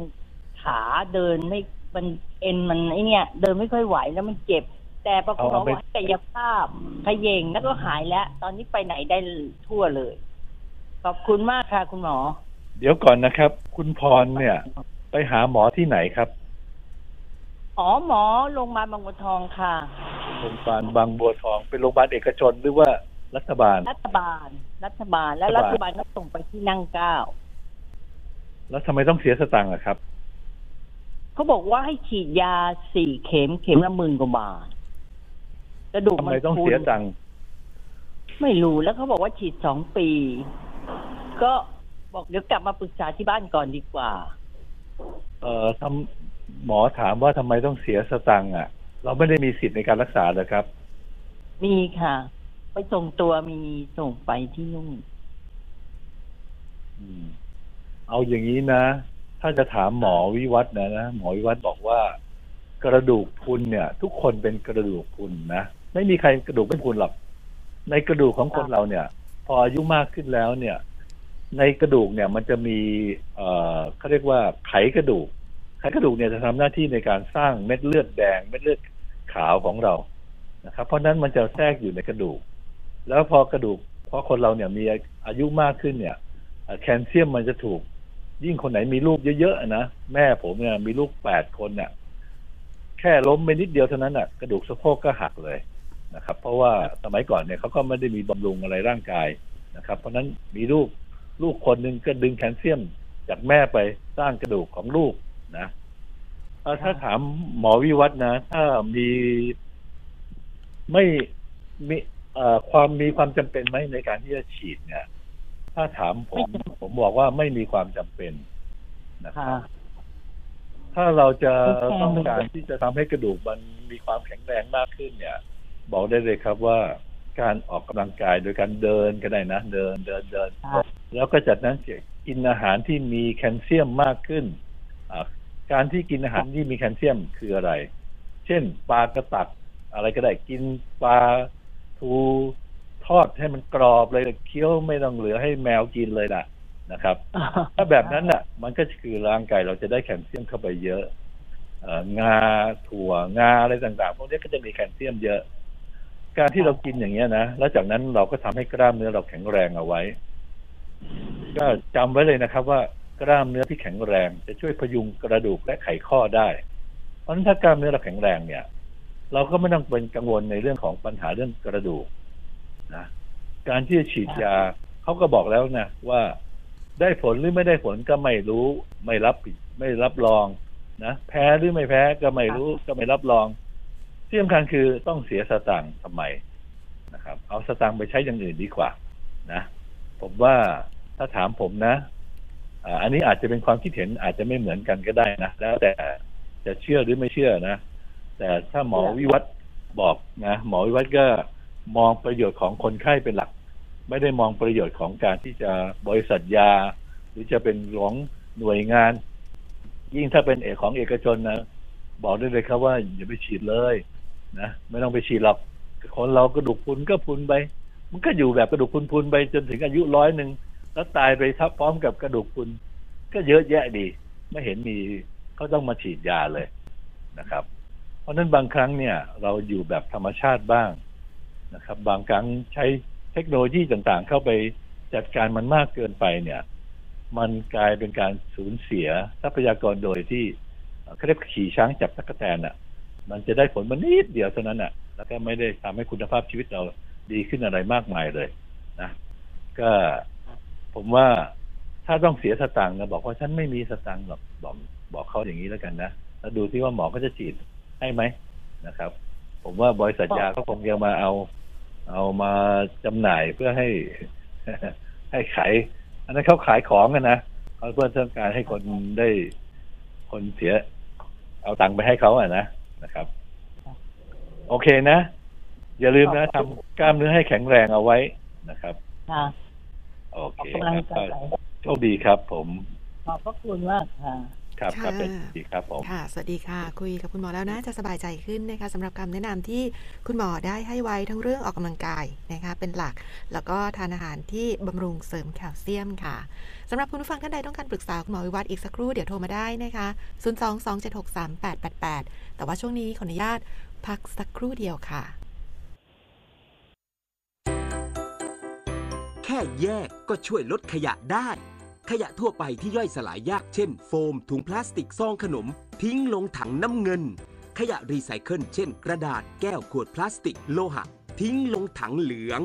ขาเดินไม่มันเอ็นมันไอเนี่ย เดินไม่ค่อยไหวแล้วมันเจ็บ แต่ปรากฏเอาว่าไปกายภาพขยเยงแล้วก็หายแล้ว ตอนนี้ไปไหนได้ทั่วเลย ขอบคุณมากค่ะ คุณหมอ เดี๋ยวก่อนนะครับ คุณพรเนี่ย ไปหาหมอที่ไหนครับอ๋อหมอโรงพยาบาลบางบัวทองค่ะโรงพยาบาลบางบัวทอง เป็นโรงพยาบาลเอกชนหรือว่ารัฐบาล รัฐบาล รัฐบาล และรัรัฐฐบาลบาลก็ส่งไปที่นั่งเก้า แล้วทำไมต้องเสียสตังค์อะครับ เขาบอกว่าให้ฉีดยาสี่เข็มเข็มละหมื่นกว่าบาทกระดูกทำมันไมต้องพรุนเสียตังค์ไม่รู้แล้วเขาบอกว่าฉีดสองปี ก็บอกเดี๋ยวกลับมาปรึกษาที่บ้านก่อนดีกว่า เอ่อทำหมอถามว่าทำไมต้องเสียสตังค์อะเราไม่ได้มีสิทธิ์ในการรักษาเลยครับ มีค่ะ ไปส่งตัวมีส่งไปที่นู่น อืม เอาอย่างนี้นะ ถ้าจะถามหมอวิวัฒนะนะหมอวิวัฒบอกว่า กระดูกพุนเนี่ย ทุกคนเป็นกระดูกพุนนะไม่มีใครกระดูกไม่พรุนหรอกในกระดูกของคนเราเนี่ย พออายุมากขึ้นแล้วเนี่ย ในกระดูกเนี่ยมันจะมีเอ่อเขาเรียกว่าไขกระดูก ไขกระดูกเนี่ยจะทำหน้าที่ในการสร้างเม็ดเลือดแดง เม็ดเลือดขาวของเรานะครับ เพราะนั้นมันจะแทรกอยู่ในกระดูก แล้วพอกระดูกพราะคนเราเนี่ยมีอายุมากขึ้นเนี่ยแคลเซียมมันจะถูก ยิ่งคนไหนมีลูกเยอะๆนะแม่ผมเนี่ยมีลูกแปดคนเนี่ยแค่ล้มไปนิดเดียวเท่านั้นอะกระดูกสะโพกก็หักเลยนะครับ เพราะว่าสมัยก่อนเนี่ยเขาก็ไม่ได้มีบำรุงอะไรร่างกายนะครับ เพราะนั้นมีลูกลูกคนหนึ่งก็ดึงแคลเซียมจากแม่ไปสร้างกระดูกของลูกนะเอ่อถ้าถามหมอวิวัฒนะ ถ้ามีไม่มีความมีความจำเป็นไหมในการที่จะฉีดเนี่ย ถ้าถามผม ผมบอกว่าไม่มีความจำเป็นนะครับค่ะถ้าเราจะโอเคต้องการที่จะทำให้กระดูกมันมีความแข็งแรงมากขึ้นเนี่ย บอกได้เลยครับว่าการออกกำลังกายโดยการเดินก็ได้นะ เดินเดินเดินค่ะแล้วก็จากนั้นกินอาหารที่มีแคลเซียมมากขึ้นอ่าการที่กินอาหารที่มีแคลเซียมคืออะไร เช่น ปลากระตักอะไรก็ได้กินปลาทู ทอดให้มันกรอบเลยเคี้ยวไม่ต้องเหลือให้แมวกินเลยนะนะครับ ถ้าแบบนั้นน่ะ มันก็คือร่างกายเราจะได้แคลเซียมเข้าไปเยอะเอ่องาถั่วงาอะไรต่างๆพวกนี้ก็จะมีแคลเซียมเยอะ การที่เรากินอย่างเงี้ยนะแล้วจากนั้นเราก็ทำให้กล้ามเนื้อเราแข็งแรงเอาไว้ ก็จำไว้เลยนะครับ ว่ากล้ามเนื้อที่แข็งแรง จะช่วยพยุงกระดูกและไขข้อได้ เพราะฉะนั้นถ้ากล้ามเนื้อเราแข็งแรงเนี่ย เราก็ไม่ต้องเป็นกังวลในเรื่องของปัญหาเรื่องกระดูก นะการที่จะฉีดยาเขาก็บอกแล้วนะว่าได้ผลหรือไม่ได้ผลก็ไม่รู้ ไม่รับผิดไม่รับรองนะแพ้หรือไม่แพ้ก็ไม่รู้ก็ไม่รับรองที่สำคัญคือต้องเสียสตางค์ทำไมนะครับ เอาสตางค์ไปใช้อย่างอื่นดีกว่า นะ ผมว่าถ้าถามผมนะอ่าอันนี้อาจจะเป็นความคิดเห็นอาจจะไม่เหมือนกันก็ได้นะแล้วแต่จะเชื่อหรือไม่เชื่อนะแต่ถ้าหมอวิวัฒน์บอกนะหมอวิวัฒน์ก็ มองประโยชน์ของคนไข้เป็นหลัก ไม่ได้มองประโยชน์ของการที่จะบริษัทยา หรือจะเป็นของหน่วยงาน ยิ่งถ้าเป็นเอกของเอกชนนะบอกได้เลยครับว่าอย่าไปฉีดเลยนะไม่ต้องไปฉีดหรอกคนเรากระดูกพุนก็พุนไป มันก็อยู่แบบกระดูกพุนๆไปจนถึงอายุร้อยหนึ่งแล้วตายไปทับพร้อมกับกระดูกพุนก็เยอะแยะดี ไม่เห็นมีเขาต้องมาฉีดยาเลยนะครับ เพราะนั้นบางครั้งเนี่ย เราอยู่แบบธรรมชาติบ้าง นะครับ บางครั้งใช้เทคโนโลยีต่างๆ เข้าไปจัดการมันมากเกินไปเนี่ย มันกลายเป็นการสูญเสียทรัพยากรโดยที่เขาเรียกขี่ช้างจับตะกแตนอะ มันจะได้ผลมันนิดเดียวเท่านั้นอะ แล้วก็ไม่ได้ทำให้คุณภาพชีวิตเราดีขึ้นอะไรมากมายเลยนะก็ผมว่าถ้าต้องเสียสตังค์นะบอกว่าฉันไม่มีสตังค์หรอกบอกบอกเขาอย่างนี้แล้วกันนะแล้วดูที่ว่าหมอเขาจะฉีดให้ไหมนะครับ ผมว่าบริษัทยาก็คงยังมาเอา เอามาจำหน่ายเพื่อให้ให้ขายอันนั้นเขาขายของกันนะเขาเพื่อต้องการให้คนได้คนเสีย เอาตังค์ไปให้เขาอะนะนะครับ โอเคนะ อย่าลืมนะทำกล้ามเนื้อให้แข็งแรงเอาไว้นะครับค่ะโออเคอกกำลังครับกายโชคดีครับผม ขอบพระคุณมากค่ะ ครับครับค่ะเป็นดีครับผมค่ะ สวัสดีค่ะ คุยกับคุณหมอแล้วน่าจะสบายใจขึ้นนะคะสำหรับคำแนะนำที่คุณหมอได้ให้ไว้ทั้งเรื่องออกกำลังกายนะคะเป็นหลัก แล้วก็ทานอาหารที่บำรุงเสริมแคลเซียมค่ะสำหรับคุณผู้ฟังท่านใดต้องการปรึกษาคุณหมอวิวัฒน์อีกสักครู่เดี๋ยวโทรมาได้นะคะ022763888 แต่ว่าช่วงนี้ขออนุญาตพักสักครู่เดียวค่ะ แค่แยกก็ช่วยลดขยะได้ ขยะทั่วไปที่ย่อยสลายยากเช่น โฟม ถุงพลาสติกซองขนม ทิ้งลงถังน้ำเงิน ขยะรีไซเคิลเช่น กระดาษแก้วขวดพลาสติกโลหะ ทิ้งลงถังเหลือง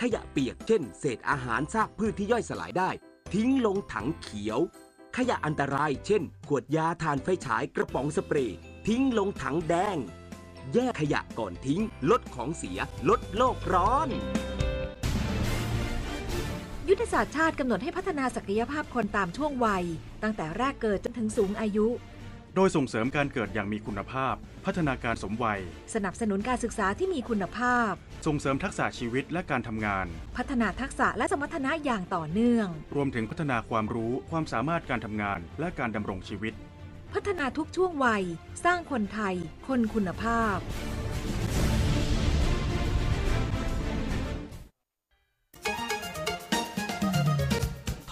ขยะเปียกเช่น เศษอาหารซากพืชที่ย่อยสลายได้ ทิ้งลงถังเขียว ขยะอันตราย เช่น ขวดยาถ่านไฟฉายกระป๋องสเปรย์ทิ้งลงถังแดง แยกขยะก่อนทิ้ง ลดของเสีย ลดโลกร้อน ยุทธศาสตร์ชาติกำหนดให้พัฒนาศักยภาพคนตามช่วงวัย ตั้งแต่แรกเกิดจนถึงสูงอายุ โดยส่งเสริมการเกิดอย่างมีคุณภาพ พัฒนาการสมวัย สนับสนุนการศึกษาที่มีคุณภาพ ส่งเสริมทักษะชีวิตและการทำงาน พัฒนาทักษะและสมรรถนะอย่างต่อเนื่อง รวมถึงพัฒนาความรู้ความสามารถการทำงาน และการดำรงชีวิต พัฒนาทุกช่วงวัย สร้างคนไทย คนคุณภาพ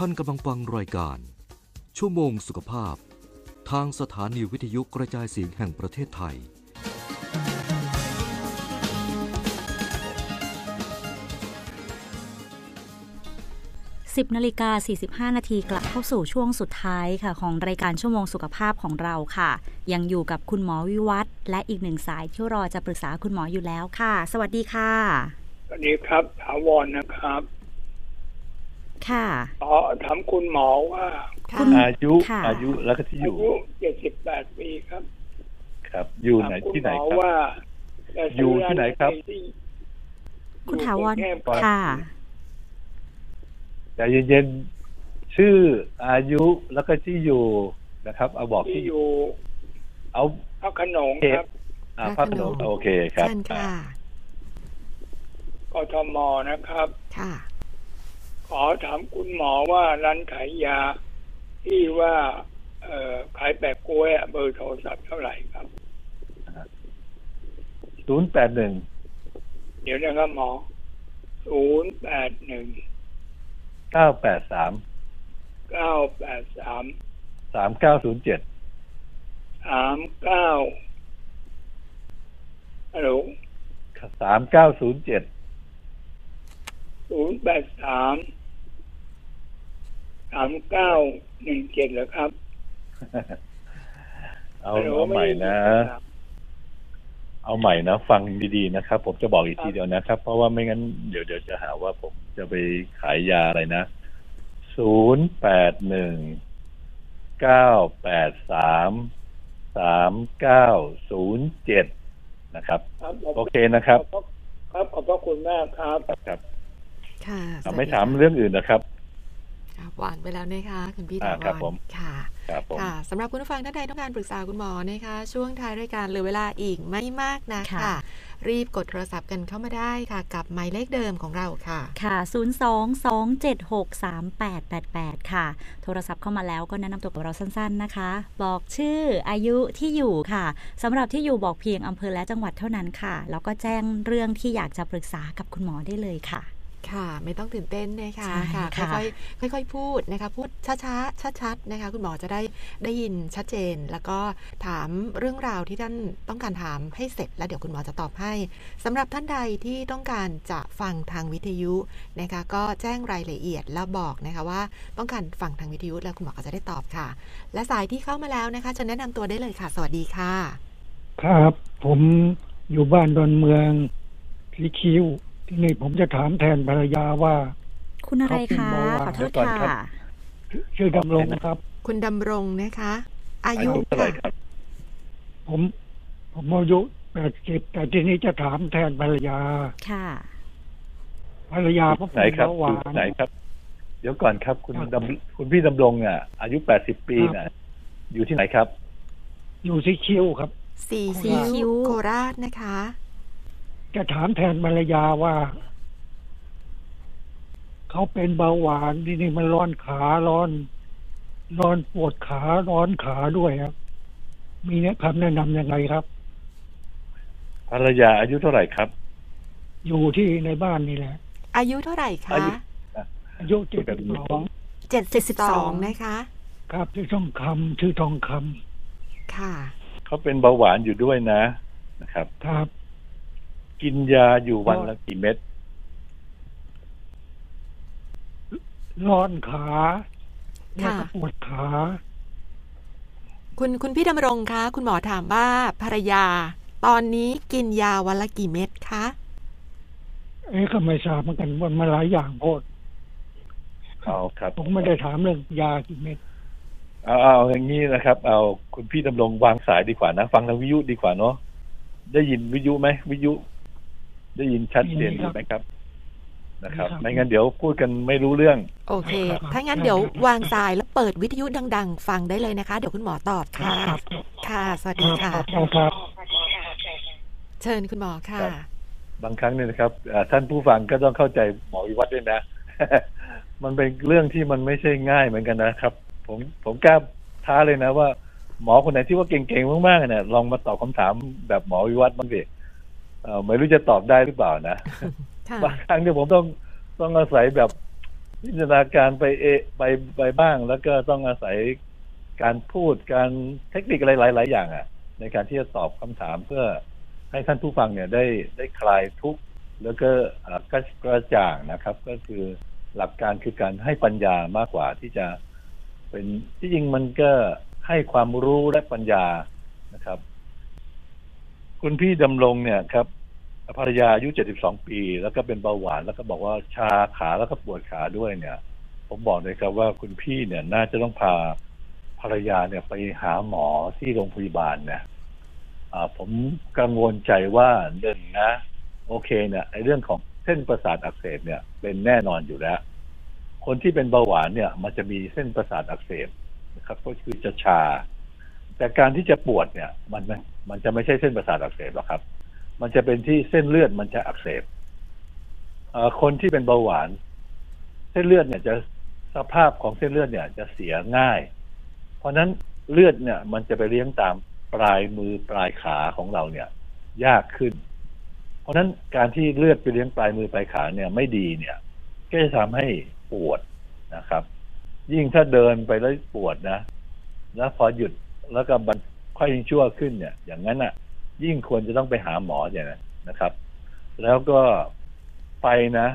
ท่านกำลังฟังรายการ ชั่วโมงสุขภาพ ทางสถานีวิทยุกระจายเสียงแห่งประเทศไทย 10นาฬิกา45 นาทีกลับเข้าสู่ช่วงสุดท้ายค่ะ ของรายการชั่วโมงสุขภาพของเราค่ะ ยังอยู่กับคุณหมอวิวัฒน์และอีกหนึ่งสายที่รอจะปรึกษาคุณหมออยู่แล้วค่ะ สวัสดีค่ะ สวัสดีครับถาวรนะครับ ค่ะอ๋อถามคุณหมอว่าคุณอายุค่ะอายุแล้วก็ที่ออายู่ยุเจ็ดสิบแปดปีครับ ครับ อยู่ไหนถามคุณที่ไหนมอครับว่าจะอยู่ที่ไหนครับซื้ออะที่คุณถาวรอยู่กงเทพก่อนค่ะใจเย็นๆชื่ออายุแล้วก็ที่อยู่นะครับ เอาบอกที่ที่ออยู่ยู่ เอาพระโขนงครับอ่าพพัระกโขนนงงโอเคครับเชิญค่ะกทมนะครับ ค่ะ ขอถามคุณหมอว่าร้านขายยาที่ว่า เอ่อขายแปะกล้วยอะเบอร์โทรศัพท์เท่าไหร่ครับศูนย์แปดหนึ่งเดี๋ยวนะครับหมอศูนย์แปดหนึ่งเก้าแปดสามเก้าแปดสามสามเก้าศูนย์เจ็ดสามเก้าฮัลโหลสามเก้าศูนย์เจ็ดศูนย์แปดสาม สามเก้าหนึ่งเจ็ดเหรอครับ เอาฮัลโหลเอาใหม่นะไได้ยิครับเเอาใหม่นะ ฟังดีๆนะครับ ผมจะบอกอีกทีเดียวนะครับ เพราะว่าไม่งั้นเดี๋ยวเดี๋ยวจะหาว่าผมจะไปขายยาอะไรนะศูนย์แปดหนึ่งเก้าแปดสามสามเก้าศูนย์เจ็ดนะครับครับโอเคนะครับ ครับขอบพระคุณมากครับครับ ค่ะสอะวัสไม่ดีถามค่ะเรื่องอื่นนะครับค่ะ หวานไปแล้วนะคะคุณพี่อ่าถาวครับรผมค่ะครับผมค่ะสำหรับคุณผู้ฟังท่านใดต้องการปรึกษาคุณหมอนะคะช่วงท้ายรายการเหลือเวลาอีกไม่มากนะค่ะค่ะรีบกดโทรศัพท์กันเข้ามาได้ค่ะ กับหมายเลขเดิมของเราค่ะ ค่ะ 022763888 ค่ะ โทรศัพท์เข้ามาแล้วก็แนะนำตัวกับเราสั้นๆนะคะ บอกชื่ออายุที่อยู่ค่ะสำหรับที่อยู่บอกเพียงอำเภอและจังหวัดเท่านั้นค่ะ แล้วก็แจ้งเรื่องที่อยากจะปรึกษากับคุณหมอได้เลยค่ะ ค่ะ ไม่ต้องตื่นเต้นนะคะใช่ค่ะค่ะค่อยๆค่อยๆ พูดนะคะพูดช้าๆชัดๆนะคะคุณหมอจะได้ได้ยินชัดเจน แล้วก็ถามเรื่องราวที่ท่านต้องการถามให้เสร็จ แล้วเดี๋ยวคุณหมอจะตอบให้สำหรับท่านใดที่ต้องการจะฟังทางวิทยุนะคะก็แจ้งรายละเอียดแล้วบอกนะคะว่าต้องการฟังทางวิทยุแล้วคุณหมอก็จะได้ตอบค่ะ และสายที่เข้ามาแล้วนะคะจะแนะนำตัวได้เลยค่ะ สวัสดีค่ะ ครับ ผมอยู่บ้านดอนเมืองลิคิว ที่นี่ผมจะถามแทนภรรยาว่า คุณอะไรเขาเป็นคะเบาหวานขอโทษเดี๋ยวก่อนค่ะครับชื่อดำรงครับ คุณดำรงนะคะ อาอายุยุเท่าไหร่ค่ะครับผม ผมอายุแปดสิบแต่ทีนี้จะถามแทนภรรยา ค่ะ ภรรยาผมไหนเป็นครับเบาหวาอยู่นไหนครับ เดี๋ยวก่อนครับ คุณครับดำคุณพี่ดำรงอะ อายุแปดสิบปีน่ะ อยู่ที่ไหนครับ อยู่ที่คิวครับสี่สี่คิ้คิ้ววโคราชนะคะ จะถามแทนภรรยาว่า เขาเป็นเบาหวานที่นี่มันร้อนขาร้อน ร้อนปวดขาร้อนขาด้วยครับ มีเนี่ยคำแนะนำยังไงครับภรรยาอายุเท่าไหร่ครับ อยู่ที่ในบ้านนี่แหละ อายุเท่าไหร่คะ อายุอายุเจ็ดสิบสองเจ็ดสิบสองนะคะ ครับชื่อทองคำชื่อทองคำค่ะ เขาเป็นเบาหวานอยู่ด้วยนะนะครับ ครับ กินยาอยู่วันละกี่เม็ดร้อนขาแล้วค่ะก็ปวดขา คุณคุณพี่ดำรงคะคุณหมอถามว่าภรรยา ตอนนี้กินยาวันละกี่เม็ดคะ เอ๊ะก็ไม่ทราบเหมือนกันว่ามาหลายอย่างโพดเอาครับ ผมไม่ได้ถามเรื่องยากี่เม็ดเอาเอาอย่างนี้นะครับ เอาคุณพี่ดำรงวางสายดีกว่านะ ฟังทางวิทยุดีกว่าเนาะได้ยินวิทยุไหมวิทยุ ได้ยินชัดเจนดีไหมครับนะครับ ไม่งั้นเดี๋ยวพูดกันไม่รู้เรื่อง โอเค ถ้างั้นเดี๋ยววางสายแล้วเปิดวิทยุดัง ๆ ฟังได้เลยนะคะ เดี๋ยวคุณหมอตอบค่ะครับค่ะ สวัสคดีรับค่ะครับครับเชิญคุณหมอค่ะครับบางครั้งเนี่ยนะครับอ่าท่านผู้ฟังก็ต้องเข้าใจหมอวิวัฒน์ด้วยนะ มันเป็นเรื่องที่มันไม่ใช่ง่ายเหมือนกันนะครับ ผมผมกล้าท้าเลยนะว่าหมอคนไหนที่ว่าเก่งๆมากๆเนี่ยลองมาตอบคำถามแบบหมอวิวัฒน์บ้างดิเอ่อ ไม่รู้จะตอบได้หรือเปล่านะค่ะบางครั้งเนี่ยผมต้องต้องอาศัยแบบจินตนาการไปเอะไปไปบ้าง แล้วก็ต้องอาศัยการพูดการเทคนิคอะไรหลาย ๆ อย่างอะ ในการที่จะตอบคำถามเพื่อให้ท่านผู้ฟังเนี่ยได้ได้คลายทุกข์แล้วก็อ่ากระกระจ่างนะครับ ก็คือหลักการคือการให้ปัญญามากกว่าที่จะเป็นที่จริงมันก็ให้ความรู้และปัญญานะครับ คุณพี่ดำรงเนี่ยครับภรรยาอายุ72ปี แล้วก็เป็นเบาหวานแล้วก็บอกว่าชาขาแล้วก็ปวดขาด้วยเนี่ย ผมบอกเลยครับว่าคุณพี่เนี่ยน่าจะต้องพาภรรยาเนี่ยไปหาหมอที่โรงพยาบาลเนี่ยผมกังวลใจว่าหนึ่งนะ โอเคเนี่ยไอ้เรื่องของเส้นประสาทอักเสบเนี่ย เป็นแน่นอนอยู่แล้ว คนที่เป็นเบาหวานเนี่ย มันจะมีเส้นประสาทอักเสบนะครับก็คือจะชา แต่การที่จะปวดเนี่ย มันไม่มันจะไม่ใช่เส้นประสาทอักเสบหรอกครับ มันจะเป็นที่เส้นเลือดมันจะอักเสบคนที่เป็นเบาหวาน เส้นเลือดเนี่ยจะสภาพของเส้นเลือดเนี่ยจะเสียง่าย เพราะฉะนั้นเลือดเนี่ย มันจะไปเลี้ยงตามปลายมือปลายขาของเราเนี่ย ยากขึ้น เพราะฉะนั้นการที่เลือดไปเลี้ยงปลายมือปลายขาเนี่ยไม่ดีเนี่ย ก็จะทำให้ปวดนะครับ ยิ่งถ้าเดินไปแล้วปวดนะ แล้วพอหยุด แล้วก็บันค่อยยิ่งชั่วขึ้นเนี่ย อย่างนั้นอะ ยิ่งควรจะต้องไปหาหมอเนี่ยนะครับ แล้วก็ไปนะ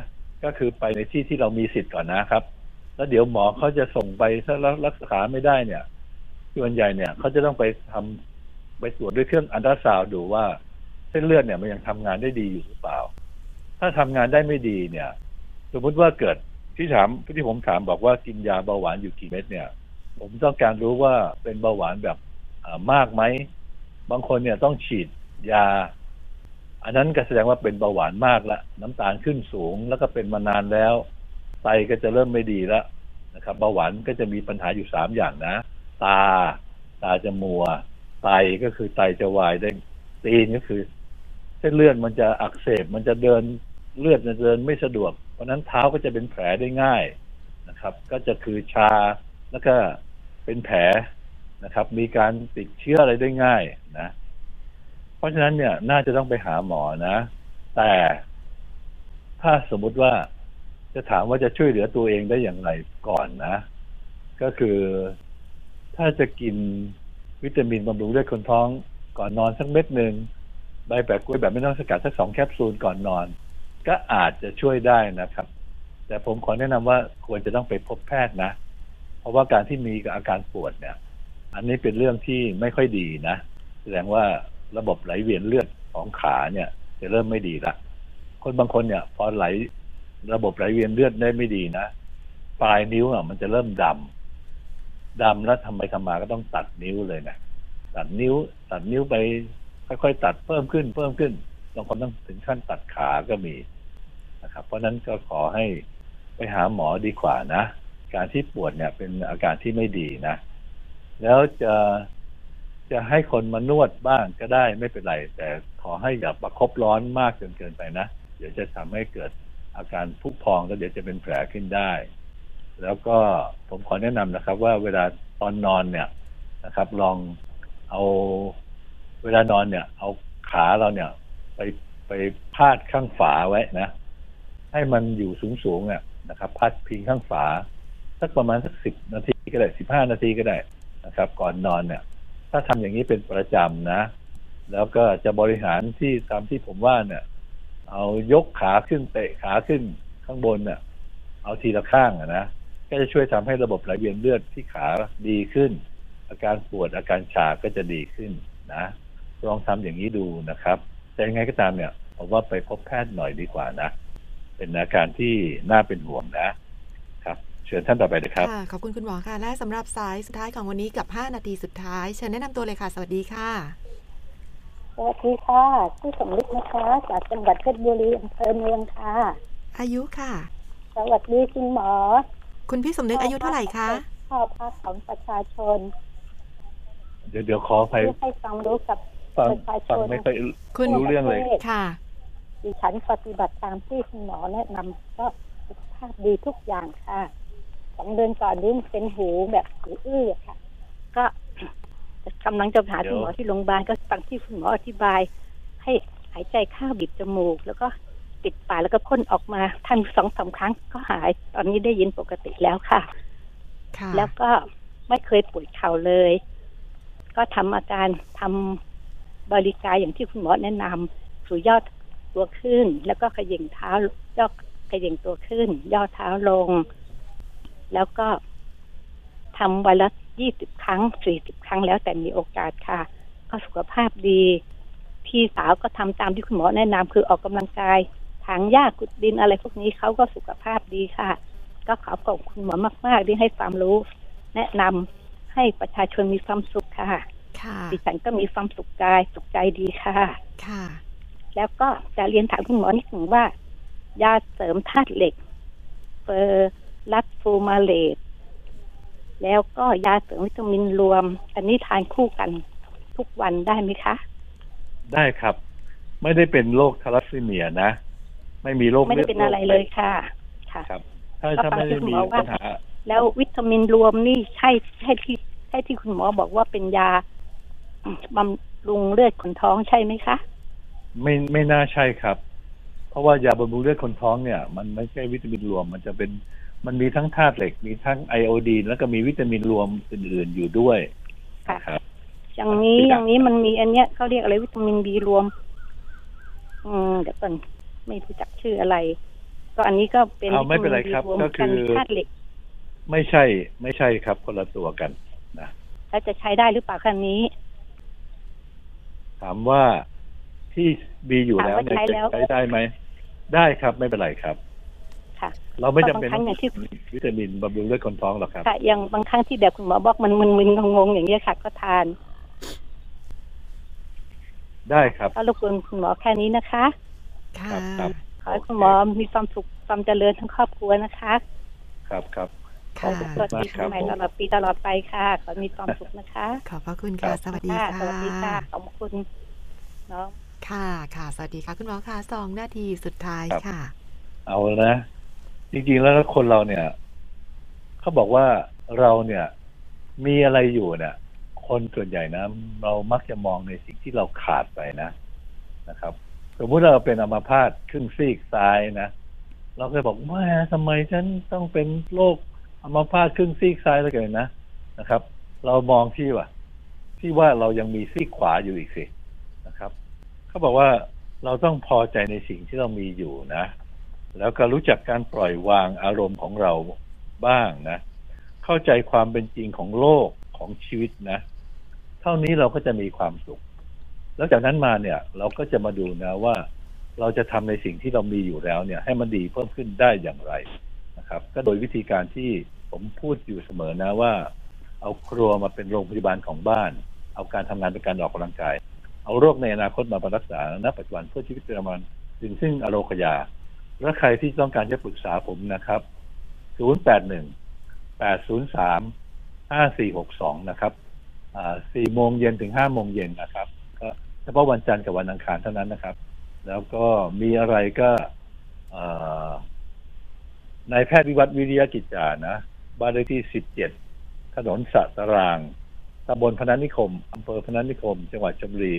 ก็คือไปในที่ที่เรามีสิทธิ์ก่อนนะครับ แล้วเดี๋ยวหมอเขาจะส่งไปถ้ารักษาไม่ได้เนี่ยส่วนใหญ่เนี่ยเขาจะต้องไปทำไปตรวจด้วยเครื่องอันตราซาวดูว่าเส้นเลือดเนี่ยมันยังทำงานได้ดีอยู่หรือเปล่า ถ้าทำงานได้ไม่ดีเนี่ย สมมติว่าเกิดที่ถามที่ผมถามบอกว่ากินยาเบาหวานอยู่กี่เม็ดเนี่ย ผมต้องการรู้ว่าเป็นเบาหวานแบบมากไหม บางคนเนี่ยต้องฉีดยา อันนั้นก็แสดงว่าเป็นเบาหวานมากละน้ำตาลขึ้นสูง แล้วก็เป็นมานานแล้วไตก็จะเริ่มไม่ดีแล้วนะครับเบาหวานก็จะมีปัญหาอยู่สามอย่างนะ ตา ตาจะมัว ไตก็คือไตจะวายได้ตีนก็คือ เส้นเลือดมันจะอักเสบมันจะเดินเลือดจะเดินไม่สะดวก เพราะนั้นเท้าก็จะเป็นแผลได้ง่ายนะครับ ก็จะคือชา แล้วก็เป็นแผลนะครับ มีการติดเชื้ออะไรได้ง่ายนะ เพราะฉะนั้นเนี่ย น่าจะต้องไปหาหมอนะ แต่ถ้าสมมุติว่าจะถามว่าจะช่วยเหลือตัวเองได้อย่างไรก่อนนะ ก็คือถ้าจะกินวิตามินบำรุงเลือดคนท้อง ก่อนนอนสักเม็ดหนึ่งใบแปะกล้วยแบบไม่ต้องสกัดสักสองแคปซูลก่อนนอน ก็อาจจะช่วยได้นะครับ แต่ผมขอแนะนำว่าควรจะต้องไปพบแพทย์นะ เพราะว่าการที่มีอาการปวดเนี่ย อันนี้เป็นเรื่องที่ไม่ค่อยดีนะแสดงว่าระบบไหลเวียนเลือดของขาเนี่ย จะเริ่มไม่ดีละคนบางคนเนี่ย พอไหลระบบไหลเวียนเลือดได้ไม่ดีนะปลายนิ้วอะมันจะเริ่มดำดำแล้วทำไปทำมาก็ต้องตัดนิ้วเลยนะตัดนิ้ว ตัดนิ้วไปค่อยๆตัดเพิ่มขึ้น เพิ่มขึ้นบางคนต้องถึงขั้นตัดขาก็มีนะครับ เพราะนั้นก็ขอให้ไปหาหมอดีกว่านะ การที่ปวดเนี่ยเป็นอาการที่ไม่ดีนะ แล้วจะจะให้คนมานวดบ้างก็ได้ไม่เป็นไร แต่ขอให้อย่าประคบร้อนมากจนเกินไปนะ เดี๋ยวจะทำให้เกิดอาการพุพองแล้วเดี๋ยวจะเป็นแผลขึ้นได้ แล้วก็ผมขอแนะนำนะครับ ว่าเวลาตอนนอนเนี่ยนะครับ ลองเอาเวลานอนเนี่ย เอาขาเราเนี่ย ไปไปพาดข้างฝาไว้นะ ให้มันอยู่สูงสูงเนี่ยนะครับพาดพิงข้างฝา สักประมาณสักสิบนาทีก็ได้สิบห้านาทีก็ได้นะครับ ก่อนนอนเนี่ย ถ้าทำอย่างนี้เป็นประจำนะ แล้วก็จะบริหารที่ตามที่ผมว่าเนี่ย เอายกขาขึ้นเตะขาขึ้นข้างบนเนี่ยเอาทีละข้างอะนะ ก็จะช่วยทำให้ระบบไหลเวียนเลือดที่ขาดีขึ้น อาการปวดอาการชาก็จะดีขึ้นนะลองทำอย่างนี้ดูนะครับ แต่ยังไงก็ตามเนี่ยผมว่าไปพบแพทย์หน่อยดีกว่านะ เป็นอาการที่น่าเป็นห่วงนะ ชิญท่านต่อไปนะครับค่ะขอบคุณคุณหมอค่ะ และสำหรับสายสุดท้ายของวันนี้กับ 5 นาทีสุดท้าย เชิญแนะนำตัวเลยค่ะ สวัสดีค่ะ สวัสดีค่ะชื่อสมฤทธิ์นะคะ จากจังหวัดเพชรบุรีอำเภอเมืองค่ะ อายุค่ะ สวัสดีคุณหมอ คุณพี่สมนึกอายุเท่าไหร่คะข้อพักของประชาชน เดี๋ยวเดี๋ยวขอไปเพื่อให้ความรู้กับฟังประชาชฟังนไม่ค่อยคุณรู้เรื่องเลยค่ะดิฉันปฏิบัติตามที่คุณหมอแนะนำก็สุขภาพดีทุกอย่างค่ะ สองเดือนก่อนนี้เป็นหูแบบหูอื้อค่ะ ก็กำลังจะหาคุณหมอที่โรงพยาบาลก็ฟังที่คุณหมออธิบาย ให้หายใจเข้าบีบจมูก แล้วก็ปิดปากแล้วก็พ่นออกมาทำสองสาครั้งก็หายตอนนี้ได้ยินปกติแล้วค่ะค่ะแล้วก็ไม่เคยปวดเข่าเลย ก็ทำอาการทำบริการอย่างที่คุณหมอแนะนำสู่ยอดตัวขึ้น แล้วก็ขย่งเท้ายอดขย่งตัวขึ้น ย่อเท้าลง แล้วก็ทำวันละยี่สิบครั้งสี่สิบครั้งแล้วแต่มีโอกาสค่ะ ก็สุขภาพดี พี่สาวก็ทำตามที่คุณหมอแนะนำคือออกกำลังกายถางหญ้าขุดดินอะไรพวกนี้เขาก็สุขภาพดีค่ะ ก็ขอบคุณคุณหมอมาก ๆ ที่ให้ความรู้ แนะนำให้ประชาชนมีความสุขค่ะ ค่ะดิฉันก็มีความสุขกายสุขใจดีค่ะ ค่ะ แล้วก็จะเรียนถามคุณหมอนิดหนึ่งว่า ยาเสริมธาตุเหล็กเฟอร์ ลัดฟูมาเลตแล้วก็ยาเสริมวิตามินรวม อันนี้ทานคู่กันทุกวันได้ไหมคะ ได้ครับ ไม่ได้เป็นโรคทาลัสซีเมียนะ ไม่มีโรคไม่ได้เป็นอะไรเลยค่ะ ค่ะครับถ้าก็ถ้าฟังไม่ที่ได้คุณมีหมอว่าปัญหาแล้ววิตามินรวมนี่ใช่ใช่ที่ใช่ที่คุณหมอบอกว่าเป็นยาบำรุงเลือดคนท้องใช่ไหมคะ ไม่ไม่น่าใช่ครับ เพราะว่ายาบำรุงเลือดคนท้องเนี่ย มันไม่ใช่วิตามินรวม มันจะเป็น มันมีทั้งธาตุเหล็ก มีทั้งไอโอดีนแล้วก็มีวิตามินรวมอื่นๆอยู่ด้วยค่ะครับ อย่างนี้อย่างนี้มันมีอันเนี้ยเขาเรียกอะไรวิตามินบีรวม อืมเดี๋ยวก่อนไม่รู้จักชื่ออะไร ก็อันนี้ก็เป็นเอาไม่เป็นไรวิครับตามิก็น B คือรวมกันธาตุเหล็ก ไม่ใช่ ไม่ใช่ครับ คนละตัวกันนะแล้วจะใช้ได้หรือเปล่าคันนี้ ถามว่าที่มีอยู่แล้วเนี่ยถามว่าใช้จะแล้วใช้ได้ไหมได้ครับไม่เป็นไรครับ ค่ะเราไม่จำเป็นบางครั้งอย่างที่วิตามินบำรุงเลือดคนท้องหรอกครับค่ะอย่างบางครั้งที่แบบคุณหมอบอกมันมึนๆงงๆอย่างเงี้ยค่ะก็ทาน ได้ครับก็รบกวนคุณหมอแค่นี้นะคะค่ะครับครับขอให้คุณหมอมีความสุขความเจริญทั้งครอบครัวนะคะ ครับครับค่ะสวัสดีปีใหม่ตลอดปีตลอดไปค่ะขอให้มีความสุขนะคะ ขอบพระคุณค่ะสวัสดีค่ะค่ะสวัสดีค่ะขอบคุณน้องค่ะ ค่ะ สวัสดีค่ะ คุณหมอค่ะ สองนาทีสุดท้ายครับค่ะ เอานะ จริงๆแล้วคนเราเนี่ยเขาบอกว่าเราเนี่ย มีอะไรอยู่เนี่ยคนส่วนใหญ่นะ เรามักจะมองในสิ่งที่เราขาดไปนะนะครับ สมมุติเราเป็นอัมพาตครึ่งซีกซ้ายนะเราเคยบอกว่าทำไมฉันต้องเป็นโรคอัมพาตครึ่งซีกซ้ายแล้วกันนะนะครับ เรามองที่ว่าที่ว่าเรายังมีซีกขวาอยู่อีกสินะครับเขาบอกว่าเราต้องพอใจในสิ่งที่เรามีอยู่นะ แล้วก็รู้จักการปล่อยวางอารมณ์ของเราบ้างนะ เข้าใจความเป็นจริงของโลกของชีวิตนะ เท่านี้เราก็จะมีความสุข แล้วจากนั้นมาเนี่ย เราก็จะมาดูนะว่าเราจะทำในสิ่งที่เรามีอยู่แล้วเนี่ย ให้มันดีเพิ่มขึ้นได้อย่างไรนะครับ ก็โดยวิธีการที่ผมพูดอยู่เสมอนะว่า เอาครัวมาเป็นโรงพยาบาลของบ้าน เอาการทำงานเป็นการออกกำลังกาย เอาโรคในอนาคตมาบำรักษาณปัจจุบันเพื่อชีวิตประจำวันซึ่งซึ่งอโรคยา และใครที่ต้องการจะปรึกษาผมนะครับ 081 803 5462 นะครับอ่า4โมงเย็นถึง5โมงเย็นนะครับ ก็เฉพาะวันจันทร์กับวันอังคารเท่านั้นนะครับ แล้วก็มีอะไรก็นายแพทย์วิวัฒวิริยกิจจานะ บ้านเลขที่ 17 ถนนสะตรางตำบลพนัสนิคมอำเภอพนัสนิคม จังหวัดชลบุรี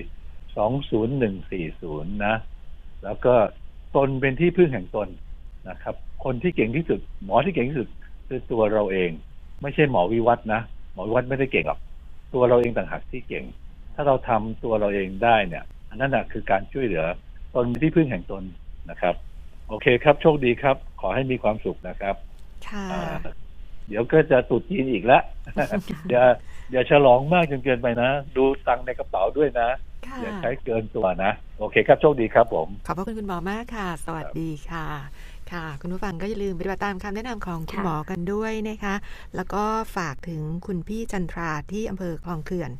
20140 นะ แล้วก็ ตนเป็นที่พึ่งแห่งตนนะครับ คนที่เก่งที่สุด หมอที่เก่งที่สุดคือตัวเราเอง ไม่ใช่หมอวิวัฒน์นะหมอวิวัฒน์ไม่ได้เก่งหรอกตัวเราเองต่างหากที่เก่ง ถ้าเราทำตัวเราเองได้เนี่ยอันนั้นนะคือการช่วยเหลือตนเป็นที่พึ่งแห่งตนนะครับ โอเคครับโชคดีครับ ขอให้มีความสุขนะครับค่ะอ่า เดี๋ยวก็จะตรุดจีนอีกแล้วอย่าอย่าฉลองมากจนเกินไปนะ ดูตังค์ในกระเป๋าด้วยนะค่ะอย่าใช้เกินตัวนะ โอเคครับ โชคดีครับผม ขอบพระคุณคุณหมอมากค่ะ สวัสดีค่ะ ค่ะ คุณผู้ฟังก็อย่าลืมปฏิบัติตามคำแนะนำของคุณค่ะหมอกันด้วยนะคะ แล้วก็ฝากถึงคุณพี่จันทราที่อำเภอคลองเขื่อน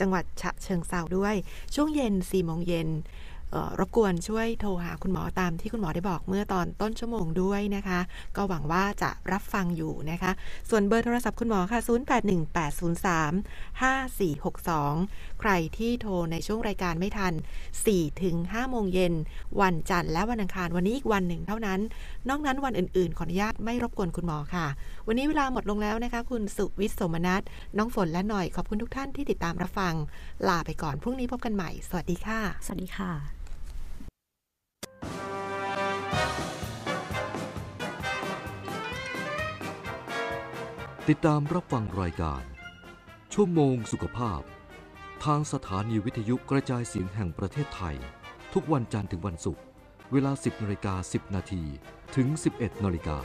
จังหวัดฉะเชิงเซาด้วย ช่วงเย็น4ี่โมงเย็นเอ่อ รบกวนช่วยโทรหาคุณหมอตามที่คุณหมอได้บอกเมื่อตอนต้นชั่วโมงด้วยนะคะ ก็หวังว่าจะรับฟังอยู่นะคะ ส่วนเบอร์โทรศัพท์คุณหมอค่ะ 0818035462 ใครที่โทรในช่วงรายการไม่ทัน4ถึง5โมงเย็น วันจันทร์และวันอังคารวันนี้อีกวันหนึ่งเท่านั้น นอกนั้นวันอื่นๆ ขออนุญาตไม่รบกวนคุณหมอค่ะ วันนี้เวลาหมดลงแล้วนะคะ คุณสุวิทย์สมนัทน้องฝนและหน่อยขอบคุณทุกท่านที่ติดตามรับฟัง ลาไปก่อนพรุ่งนี้พบกันใหม่ สวัสดีค่ะ สวัสดีค่ะ ติดตามรับฟังรายการ ชั่วโมงสุขภาพ ทางสถานีวิทยุกระจายเสียงแห่งประเทศไทย ทุกวันจันทร์ถึงวันศุกร์เวลา 10นาฬิกา10 นาทีถึง 11นาฬิกา